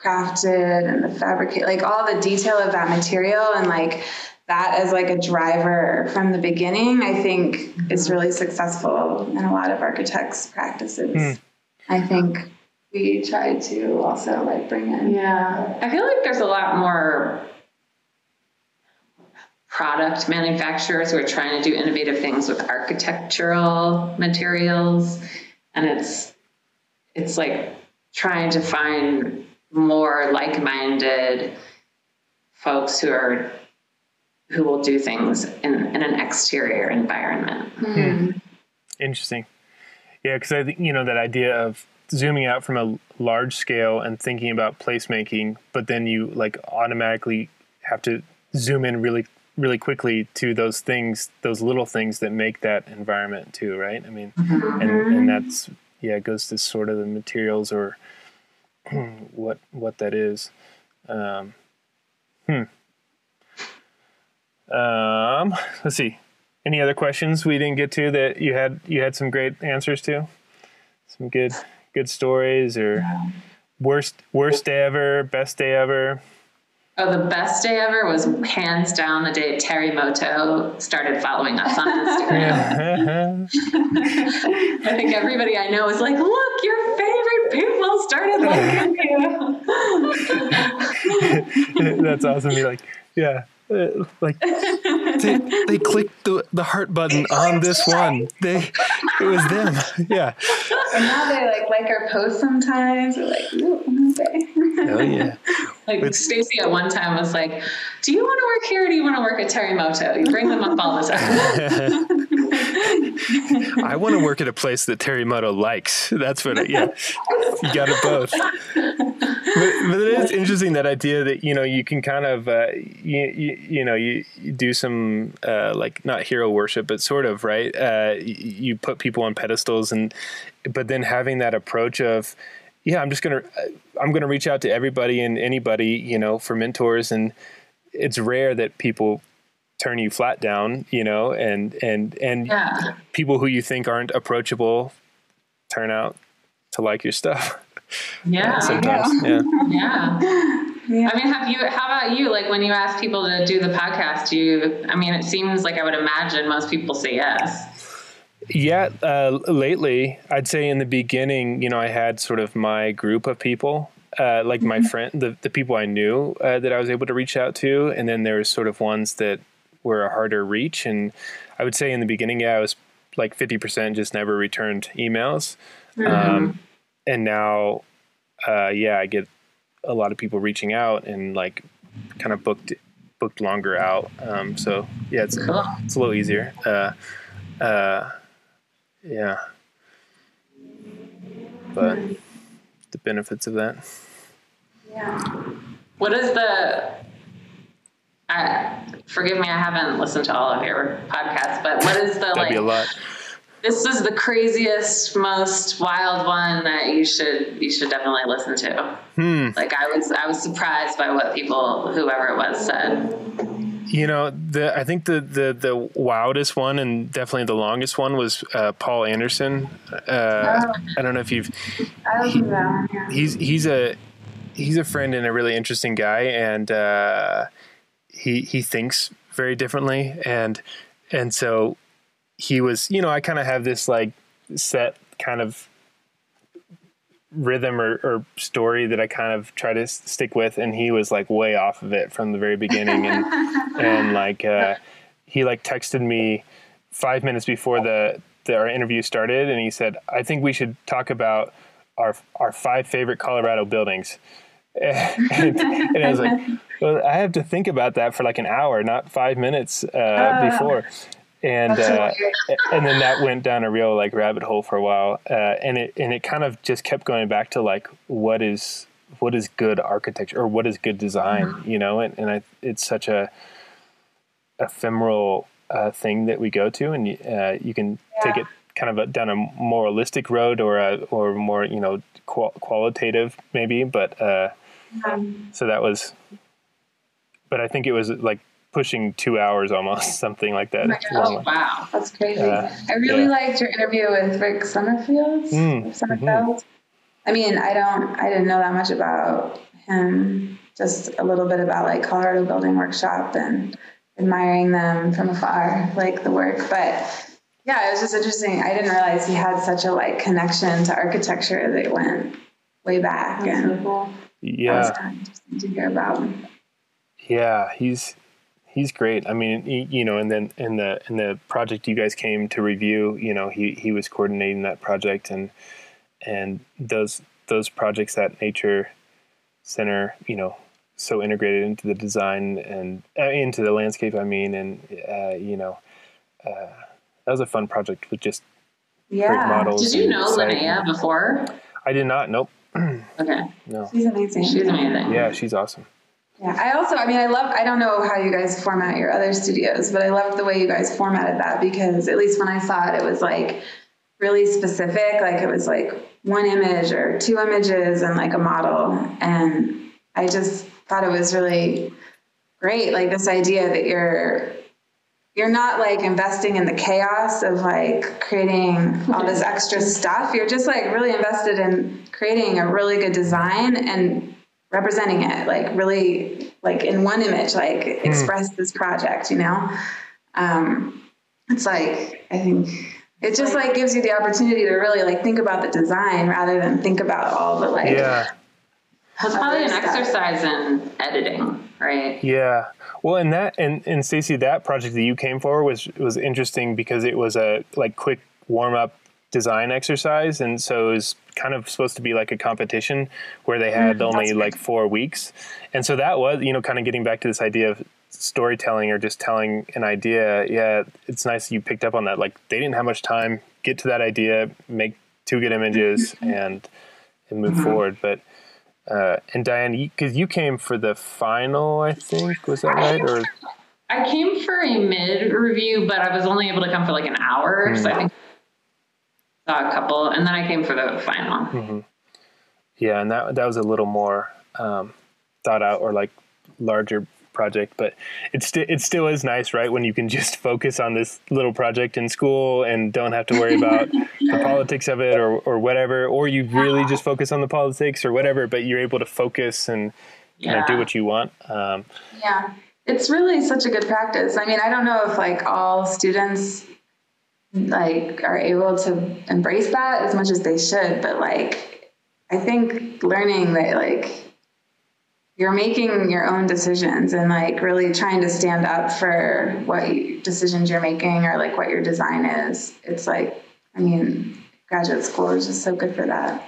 crafted and the fabricate like all the detail of that material and like that as like a driver from the beginning i think is really successful in a lot of architects practices mm. i think we try to also like bring in. Yeah. I feel like there's a lot more product manufacturers who are trying to do innovative things with architectural materials and it's it's like trying to find more like-minded folks who are who will do things in, in an exterior environment. Hmm. Interesting. Yeah, because I think you know that idea of zooming out from a large scale and thinking about placemaking, but then you like automatically have to zoom in really really quickly to those things, those little things that make that environment too, right? I mean, mm-hmm. and and that's yeah, it goes to sort of the materials or [clears throat] what what that is. Um, hmm. Um, [laughs] let's see. Any other questions we didn't get to that you had you had some great answers to? Some good good stories or worst worst day ever, best day ever. Oh, the best day ever was hands down the day Terremoto started following us on Instagram. [laughs] [laughs] I think everybody I know is like, look, your favorite people started liking you. That's awesome. You're like, yeah, uh, like [laughs] they, they clicked the, the heart button on this one. They it was them. [laughs] Yeah. And now they like like our posts sometimes. They're like, ooh, okay. Oh yeah. [laughs] Like Stacy at one time was like, "Do you want to work here or do you want to work at Terremoto?" You bring them up all the time. [laughs] I want to work at a place that Terremoto likes. That's what. I, yeah, you got it both. But, but it is interesting that idea that you know you can kind of uh, you, you, you know you, you do some uh, like not hero worship, but sort of right. Uh, you, you put people on pedestals and but then having that approach of yeah, I'm just gonna uh, I'm gonna reach out to everybody and anybody, you know, for mentors, and it's rare that people turn you flat down, you know, and and and yeah. people who you think aren't approachable turn out to like your stuff. Yeah, [laughs] sometimes, yeah. [laughs] yeah. yeah. I mean, have you? How about you? Like when you ask people to do the podcast, you. I mean, it seems like I would imagine most people say yes. Yeah, uh, lately, I'd say in the beginning, you know, I had sort of my group of people, uh, like my mm-hmm. friend, the, the people I knew uh, that I was able to reach out to. And then there was sort of ones that were a harder reach. And I would say in the beginning, yeah, I was like 50% just never returned emails. Mm-hmm. Um, and now, uh, yeah, I get a lot of people reaching out and like kind of booked booked longer out. Um, so yeah, it's, cool. it's a little easier. Uh, uh, yeah. But the benefits of that. Yeah. What is the I, forgive me, I haven't listened to all of your podcasts, but what is the That'd like? Be a lot. This is the craziest, most wild one that you should you should definitely listen to. Hmm. Like I was I was surprised by what people whoever it was said. You know, the I think the the the wildest one and definitely the longest one was uh, Paul Anderson. Uh, oh. I don't know if you've. I he, that. Yeah. He's he's a he's a friend and a really interesting guy, and uh, he he thinks very differently, and and so he was. You know, I kind of have this like set kind of rhythm or, or, story that I kind of try to stick with, and he was like way off of it from the very beginning, and [laughs] and like uh, he like texted me five minutes before the, the our interview started, and he said, "I think we should talk about our our five favorite Colorado buildings." [laughs] and, and, I was like, "Well, I have to think about that for like an hour, not five minutes uh, uh. before." And uh, and then that went down a real like rabbit hole for a while, uh, and it and it kind of just kept going back to like what is what is good architecture or what is good design, mm-hmm. you know, and and I, it's such a ephemeral uh, thing that we go to, and uh, you can yeah. take it kind of a, down a moralistic road or a or more you know qual- qualitative maybe, but uh, mm-hmm. so that was. But I think it was like pushing two hours almost, [laughs] something like that. Oh, wow, that's crazy. Uh, I really yeah. liked your interview with Rick Sommerfeld. Mm, Sommerfeld. Mm-hmm. I mean, I don't, I didn't know that much about him. Just a little bit about like Colorado Building Workshop and admiring them from afar, like the work. But yeah, it was just interesting. I didn't realize he had such a like connection to architecture that went way back. That's and so cool. Yeah. that was kind of interesting to hear about. Yeah, he's he's great. I mean, he, you know, and then in the in the project you guys came to review, you know, he he was coordinating that project and and those those projects that Nature Center, you know, so integrated into the design and uh, into the landscape. I mean, and uh, you know, uh, that was a fun project with just great Yeah, models. Did you know site- Linnea before? I did not. Nope. Okay. No. she's amazing. She's amazing. Yeah, she's awesome. Yeah, I also, I mean, I love, I don't know how you guys format your other studios, but I loved the way you guys formatted that because at least when I saw it, it was like really specific. Like it was like one image or two images and like a model. And I just thought it was really great. Like this idea that you're, you're not like investing in the chaos of like creating all this extra stuff. You're just like really invested in creating a really good design and representing it like really like in one image like express this project you know um it's like i think it just like gives you the opportunity to really like think about the design rather than think about all the like Yeah. That's probably an stuff. exercise in editing, right? Yeah. Well, and that and and Stacy, that project that you came for was was interesting because it was a like quick warm up design exercise, and so it was kind of supposed to be like a competition where they had Mm, only like four weeks, and so that was you know kind of getting back to this idea of storytelling or just telling an idea. Yeah, it's nice you picked up on that. Like they didn't have much time get to that idea, make two good images, and and move forward, but. Uh, and Diane, because you, came for the final, I think, was that right? Or I came for a mid review, but I was only able to come for like an hour. So I think I saw a couple, and then I came for the final. yeah, and that that was a little more um, thought out or like larger project, but it still it still is nice, right? When you can just [laughs] focus on this little project in school and don't have to worry about [laughs] the politics of it or or whatever, or you really just focus on the politics or whatever, but you're able to focus and kind of do what you want. Um, Yeah, it's really such a good practice. I mean, I don't know if like all students like are able to embrace that as much as they should, but like I think learning that like you're making your own decisions and like really trying to stand up for what you, decisions you're making or like what your design is. It's like, I mean, graduate school is just so good for that.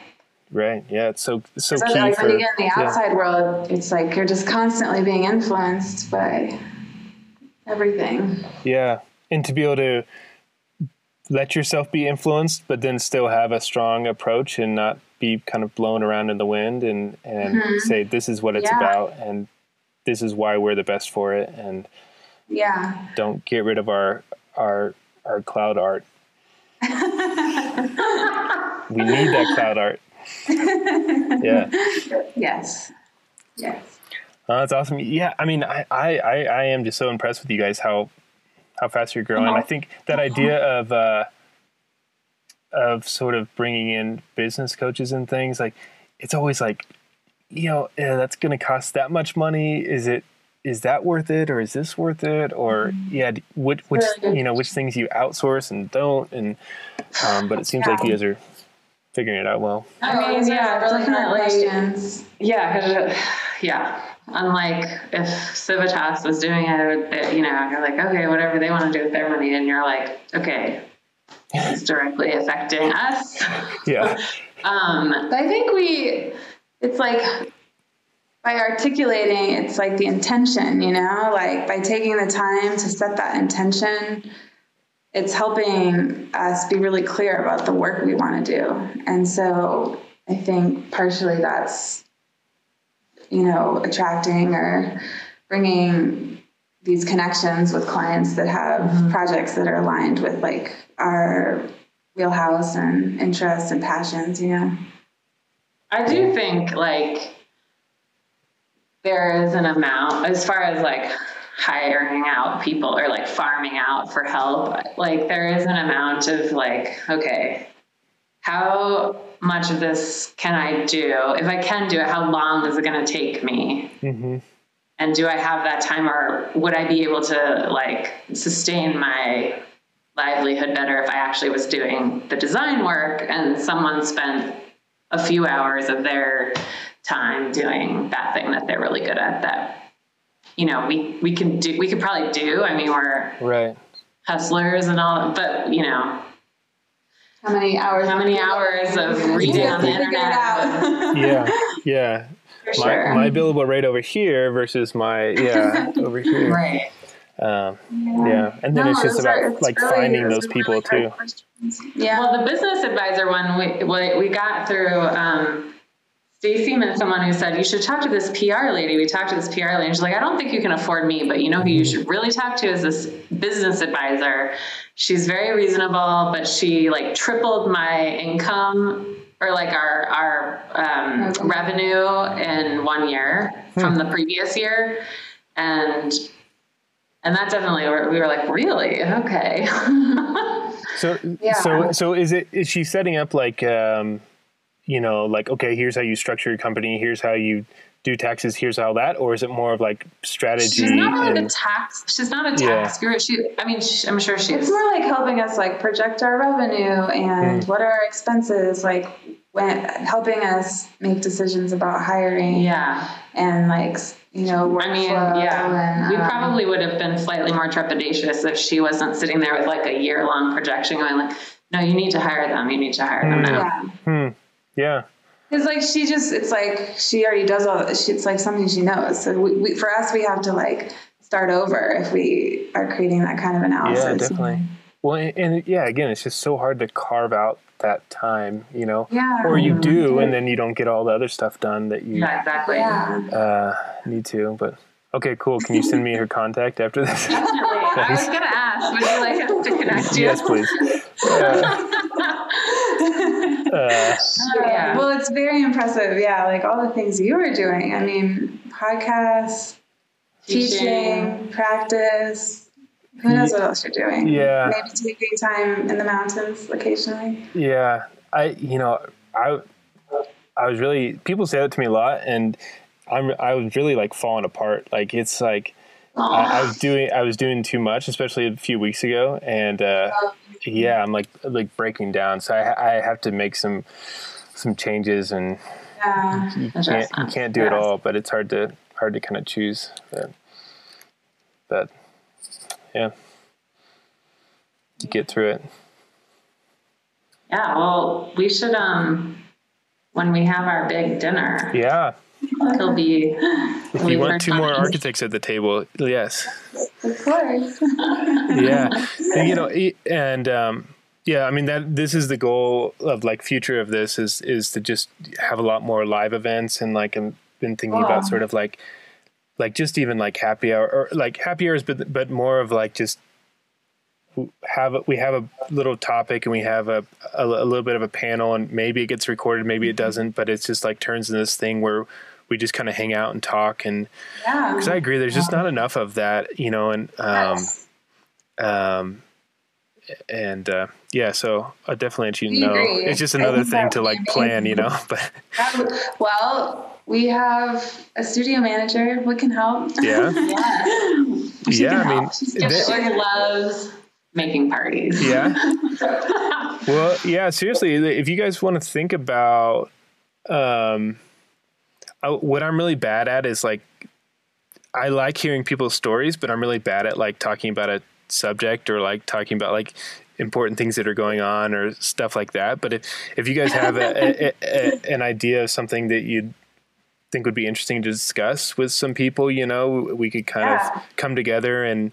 right? Yeah, it's so so key like for when you get in the yeah. outside world, it's like you're just constantly being influenced by everything. Yeah, and to be able to let yourself be influenced, but then still have a strong approach and not be kind of blown around in the wind, and and say this is what it's Mm-hmm. Yeah. about, and this is why we're the best for it, and Yeah. don't get rid of our our our cloud art. [laughs] we need that cloud art. [laughs] yeah. Yes. Yes. Oh, that's awesome. Yeah, I mean, I, I, I am just so impressed with you guys how how fast you're growing. I think that idea of uh, of sort of bringing in business coaches and things like it's always like, you know, yeah, that's going to cost that much money. Is it? Is that worth it, or is this worth it, or yeah, d- which which you know which things you outsource and don't, and um, but it seems like you guys are figuring it out well. I mean, yeah, really hard definitely. questions. Yeah, 'cause, uh, yeah. Unlike if Civitas was doing it, they- you know, you're like, okay, whatever they want to do with their money, and you're like, okay, it's [laughs] directly affecting us. Yeah, [laughs] Um, I think we, it's like by articulating, it's like the intention, you know, like by taking the time to set that intention, it's helping us be really clear about the work we want to do. And so I think partially that's, you know, attracting or bringing these connections with clients that have mm-hmm. projects that are aligned with like our wheelhouse and interests and passions, you know. I do think like there is an amount as far as like hiring out people or like farming out for help. Like there is an amount of like, okay, how much of this can I do? If I can do it, how long is it going to take me? Mm-hmm. And do I have that time, or would I be able to like sustain my livelihood better if I actually was doing the design work and someone spent a few hours of their time doing that thing that they're really good at that you know we we can do we could probably do i mean we're right hustlers and all but you know how many hours how many hours of reading on the internet? [laughs] yeah yeah. For my, sure. my billable rate over here versus my yeah [laughs] over here. Right. Um, yeah. and then No, it's just about are- it's like really- finding those those people really too. questions. Yeah. Well, the business advisor one, we, we, we got through um, Stacy met someone who said, you should talk to this PR lady. We talked to this PR lady. And she's like, I don't think you can afford me, but you know who you should really talk to is this business advisor. She's very reasonable, but she like tripled my income or like our, our um, Okay. revenue in one year from the previous year. And and that definitely, we were like, really? Okay. [laughs] So Yeah. so so is it is she setting up like um you know like okay here's how you structure your company here's how you do taxes here's how that or is it more of like strategy She's not like a and tax. She's not a Yeah. tax guru. She, I mean, she, I'm sure she It's more like helping us like project our revenue and what are our expenses, like when helping us make decisions about hiring Yeah, and like you know. I mean, yeah. and, We um, probably would have been slightly more trepidatious if she wasn't sitting there with like a year long projection, going like, "No, you need to hire them. You need to hire them now." yeah. hmm, yeah It's like she just, it's like she already does all. She, it's like something she knows. So we, we, for us, we have to like start over if we are creating that kind of analysis. yeah definitely well and, and yeah again it's just so hard to carve out that time you know Yeah. or you do and then you don't get all the other stuff done that you Yeah, exactly. Yeah. uh need to but okay cool can you send me her contact after this [laughs] Definitely. I was gonna ask, would you like us to connect you? yes please Uh, [laughs] uh, [laughs] yeah. Well, it's very impressive. Yeah. Like all the things you were doing. I mean, podcasts, teaching, Teaching. practice. Who knows what else you're doing? Yeah. Maybe taking time in the mountains occasionally. Yeah, I you know I I was really people say that to me a lot, and I'm I was really like falling apart. Like it's like I, I was doing I was doing too much, especially a few weeks ago, and uh, yeah, I'm like like breaking down. So I I have to make some some changes, and Yeah. you can't you can't do it all, but it's hard to hard to kind of choose. But but yeah, you get through it. Yeah, well, we should um when we have our big dinner, Yeah. It'll be If you want two more architects at the table, yes. Of course. yeah and, you know e- and um yeah i mean that this is the goal of like future of this is is to just have a lot more live events and like i've been thinking Wow. about sort of like like just even like happy hour or like happy hours but but more of like just have we have a little topic and we have a, a a little bit of a panel and maybe it gets recorded maybe it doesn't but it's just like turns into this thing where we just kind of hang out and talk and Yeah. because I agree, there's just not enough of that, you know, and um, um, and uh, yeah, so I definitely let you We know. agree. It's just another thing to like plan, you know. [laughs] But well, we have a studio manager. We can help. yeah, [laughs] yeah, I mean, She loves making parties. yeah. [laughs] Well, yeah, seriously, if you guys want to think about, um, I, what I'm really bad at is like, I like hearing people's stories, but I'm really bad at like talking about a subject or like talking about like important things that are going on or stuff like that. But if, if you guys have a, a, a, an idea of something that you'd think would be interesting to discuss with some people, you know, we could kind Yeah. of come together and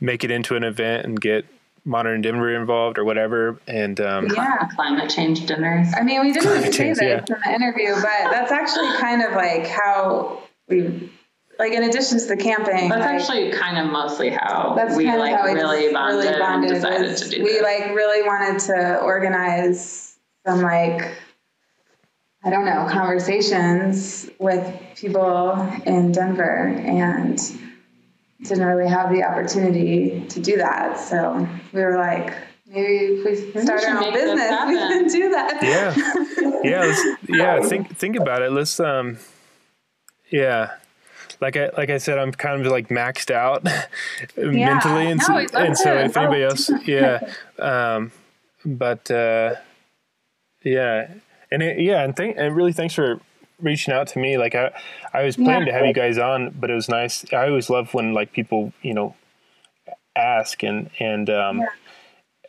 make it into an event and get modern Denver involved or whatever. And um, Yeah. Climate change dinners. I mean, we didn't Climate say change, this yeah. in the interview, but that's actually kind of like how we, like, in addition to the camping, That's like, actually kind of mostly how that's we kind like how really it's bonded, really bonded and decided to do we this. like really wanted to organize some like I don't know conversations with people in Denver and didn't really have the opportunity to do that. So we were like, maybe if we start should our own business, we can do that. yeah, yeah, let's, [laughs] yeah. Think think about it. Let's um, yeah. Like I like I said, I'm kind of like maxed out [laughs] mentally, and No, so, and so if anybody else, yeah. Um, but uh, yeah, And it, yeah, and thank and really thanks for reaching out to me. Like I, I was planning Yeah. to have you guys on, but it was nice. I always love when like people, you know, ask and and um,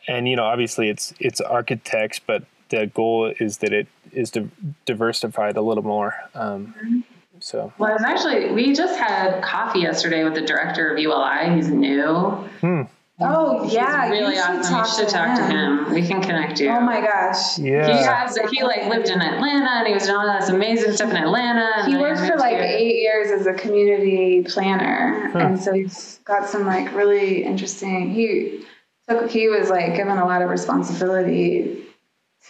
and you know, obviously it's it's architects, but the goal is that it is di- diversified a little more. Um, so Well, it's actually, we just had coffee yesterday with the director of ULI. He's new. hmm. Oh yeah, really you should awesome. You should to, talk to him. him. We can connect you. Oh my gosh. He yeah, has, he like lived in Atlanta and he was doing all this amazing stuff in Atlanta. He worked for like here. eight years as a community planner, Huh. and so he's got some like really interesting. He took he was like given a lot of responsibility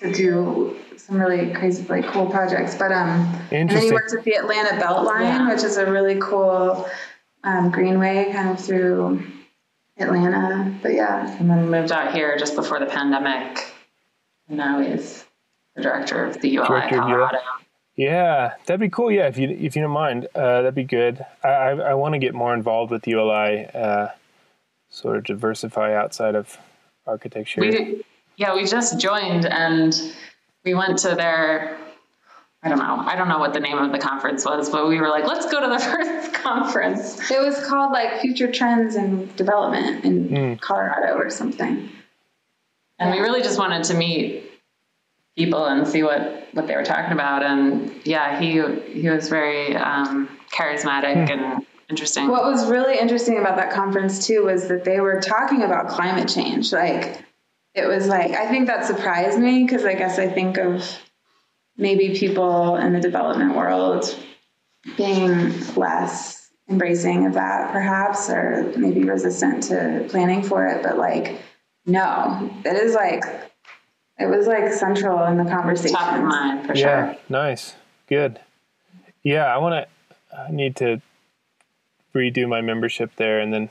to do some really crazy like cool projects. But um, and then he worked at the Atlanta Beltline, Yeah. which is a really cool um, greenway kind of through Atlanta. But yeah, And then moved out here just before the pandemic. And now he's the director of the ULI Director of Colorado. yeah, that'd be cool. Yeah, if you if you don't mind, uh, that'd be good. I I, I want to get more involved with ULI, uh, sort of diversify outside of architecture. We, yeah, we just joined and we went to their, I don't know, I don't know what the name of the conference was, but we were like, let's go to the [laughs] first conference. it was called like Future Trends and Development in Mm. Colorado or something. And we really just wanted to meet people and see what, what they were talking about. And yeah, he, he was very um, charismatic and interesting. What was really interesting about that conference too was that they were talking about climate change. Like it was like I think that surprised me because I guess I think of maybe people in the development world being less embracing of that perhaps or maybe resistant to planning for it but like no it is like it was like central in the conversation Top of mind for yeah, sure. nice, good. Yeah, I want to. I need to redo my membership there, and then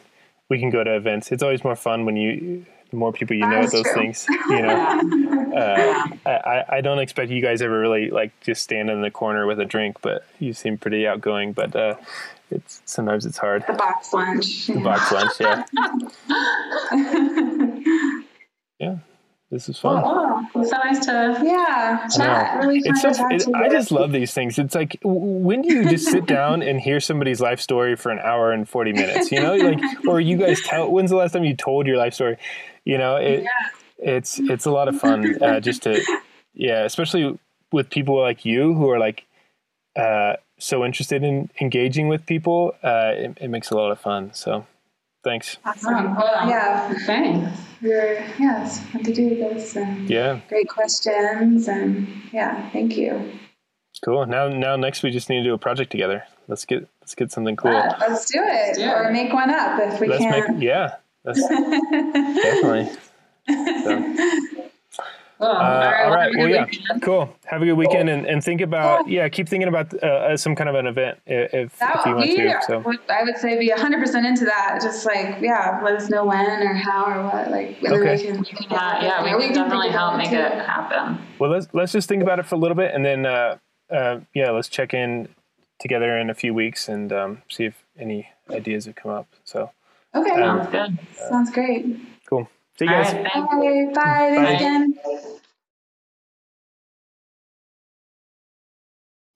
we can go to events. It's always more fun when you, the more people you know those true. things. You know, [laughs] uh, I, I- I don't expect you guys ever really like just stand in the corner with a drink, but you seem pretty outgoing. But uh, it's sometimes it's hard. the box lunch The box lunch, yeah, [laughs] yeah. This is fun. Oh, it's so nice to yeah chat really fun It's so, to talk it, to I just love these things. It's like, when do you just sit [laughs] down and hear somebody's life story for an hour and 40 minutes, you know, like, or you guys tell, when's the last time you told your life story? You know, it, it's, it's a lot of fun, uh, [laughs] just to, yeah, especially with people like you who are like, uh, so interested in engaging with people. Uh, it, it makes a lot of fun. So thanks. Awesome. Cool. Yeah, Thanks. we're yeah, it's fun to do this and Yeah. great questions and yeah, thank you. Cool. Now, now next we just need to do a project together. Let's get, let's get something cool. Let's do it, do it. or make one up if we Let's can. make, yeah, that's definitely. So. [laughs] Cool. Uh, all right. have a Well, good yeah. weekend. Cool. Have a good weekend and, and think about yeah. Keep thinking about uh, some kind of an event i- if, if you want we to. So I would say be 100% into that. Just like, yeah, let us know when or how or what. Like, and Okay. we can, Yeah, yeah, we or can definitely help make too. it happen. well, let's let's just think about it for a little bit and then uh, uh, yeah, let's check in together in a few weeks and um, see if any ideas have come up. So Okay, Um, Sounds good. sounds great. cool. See you All guys. right, thanks. Bye. Bye. Bye. Thanks again.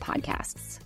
podcasts.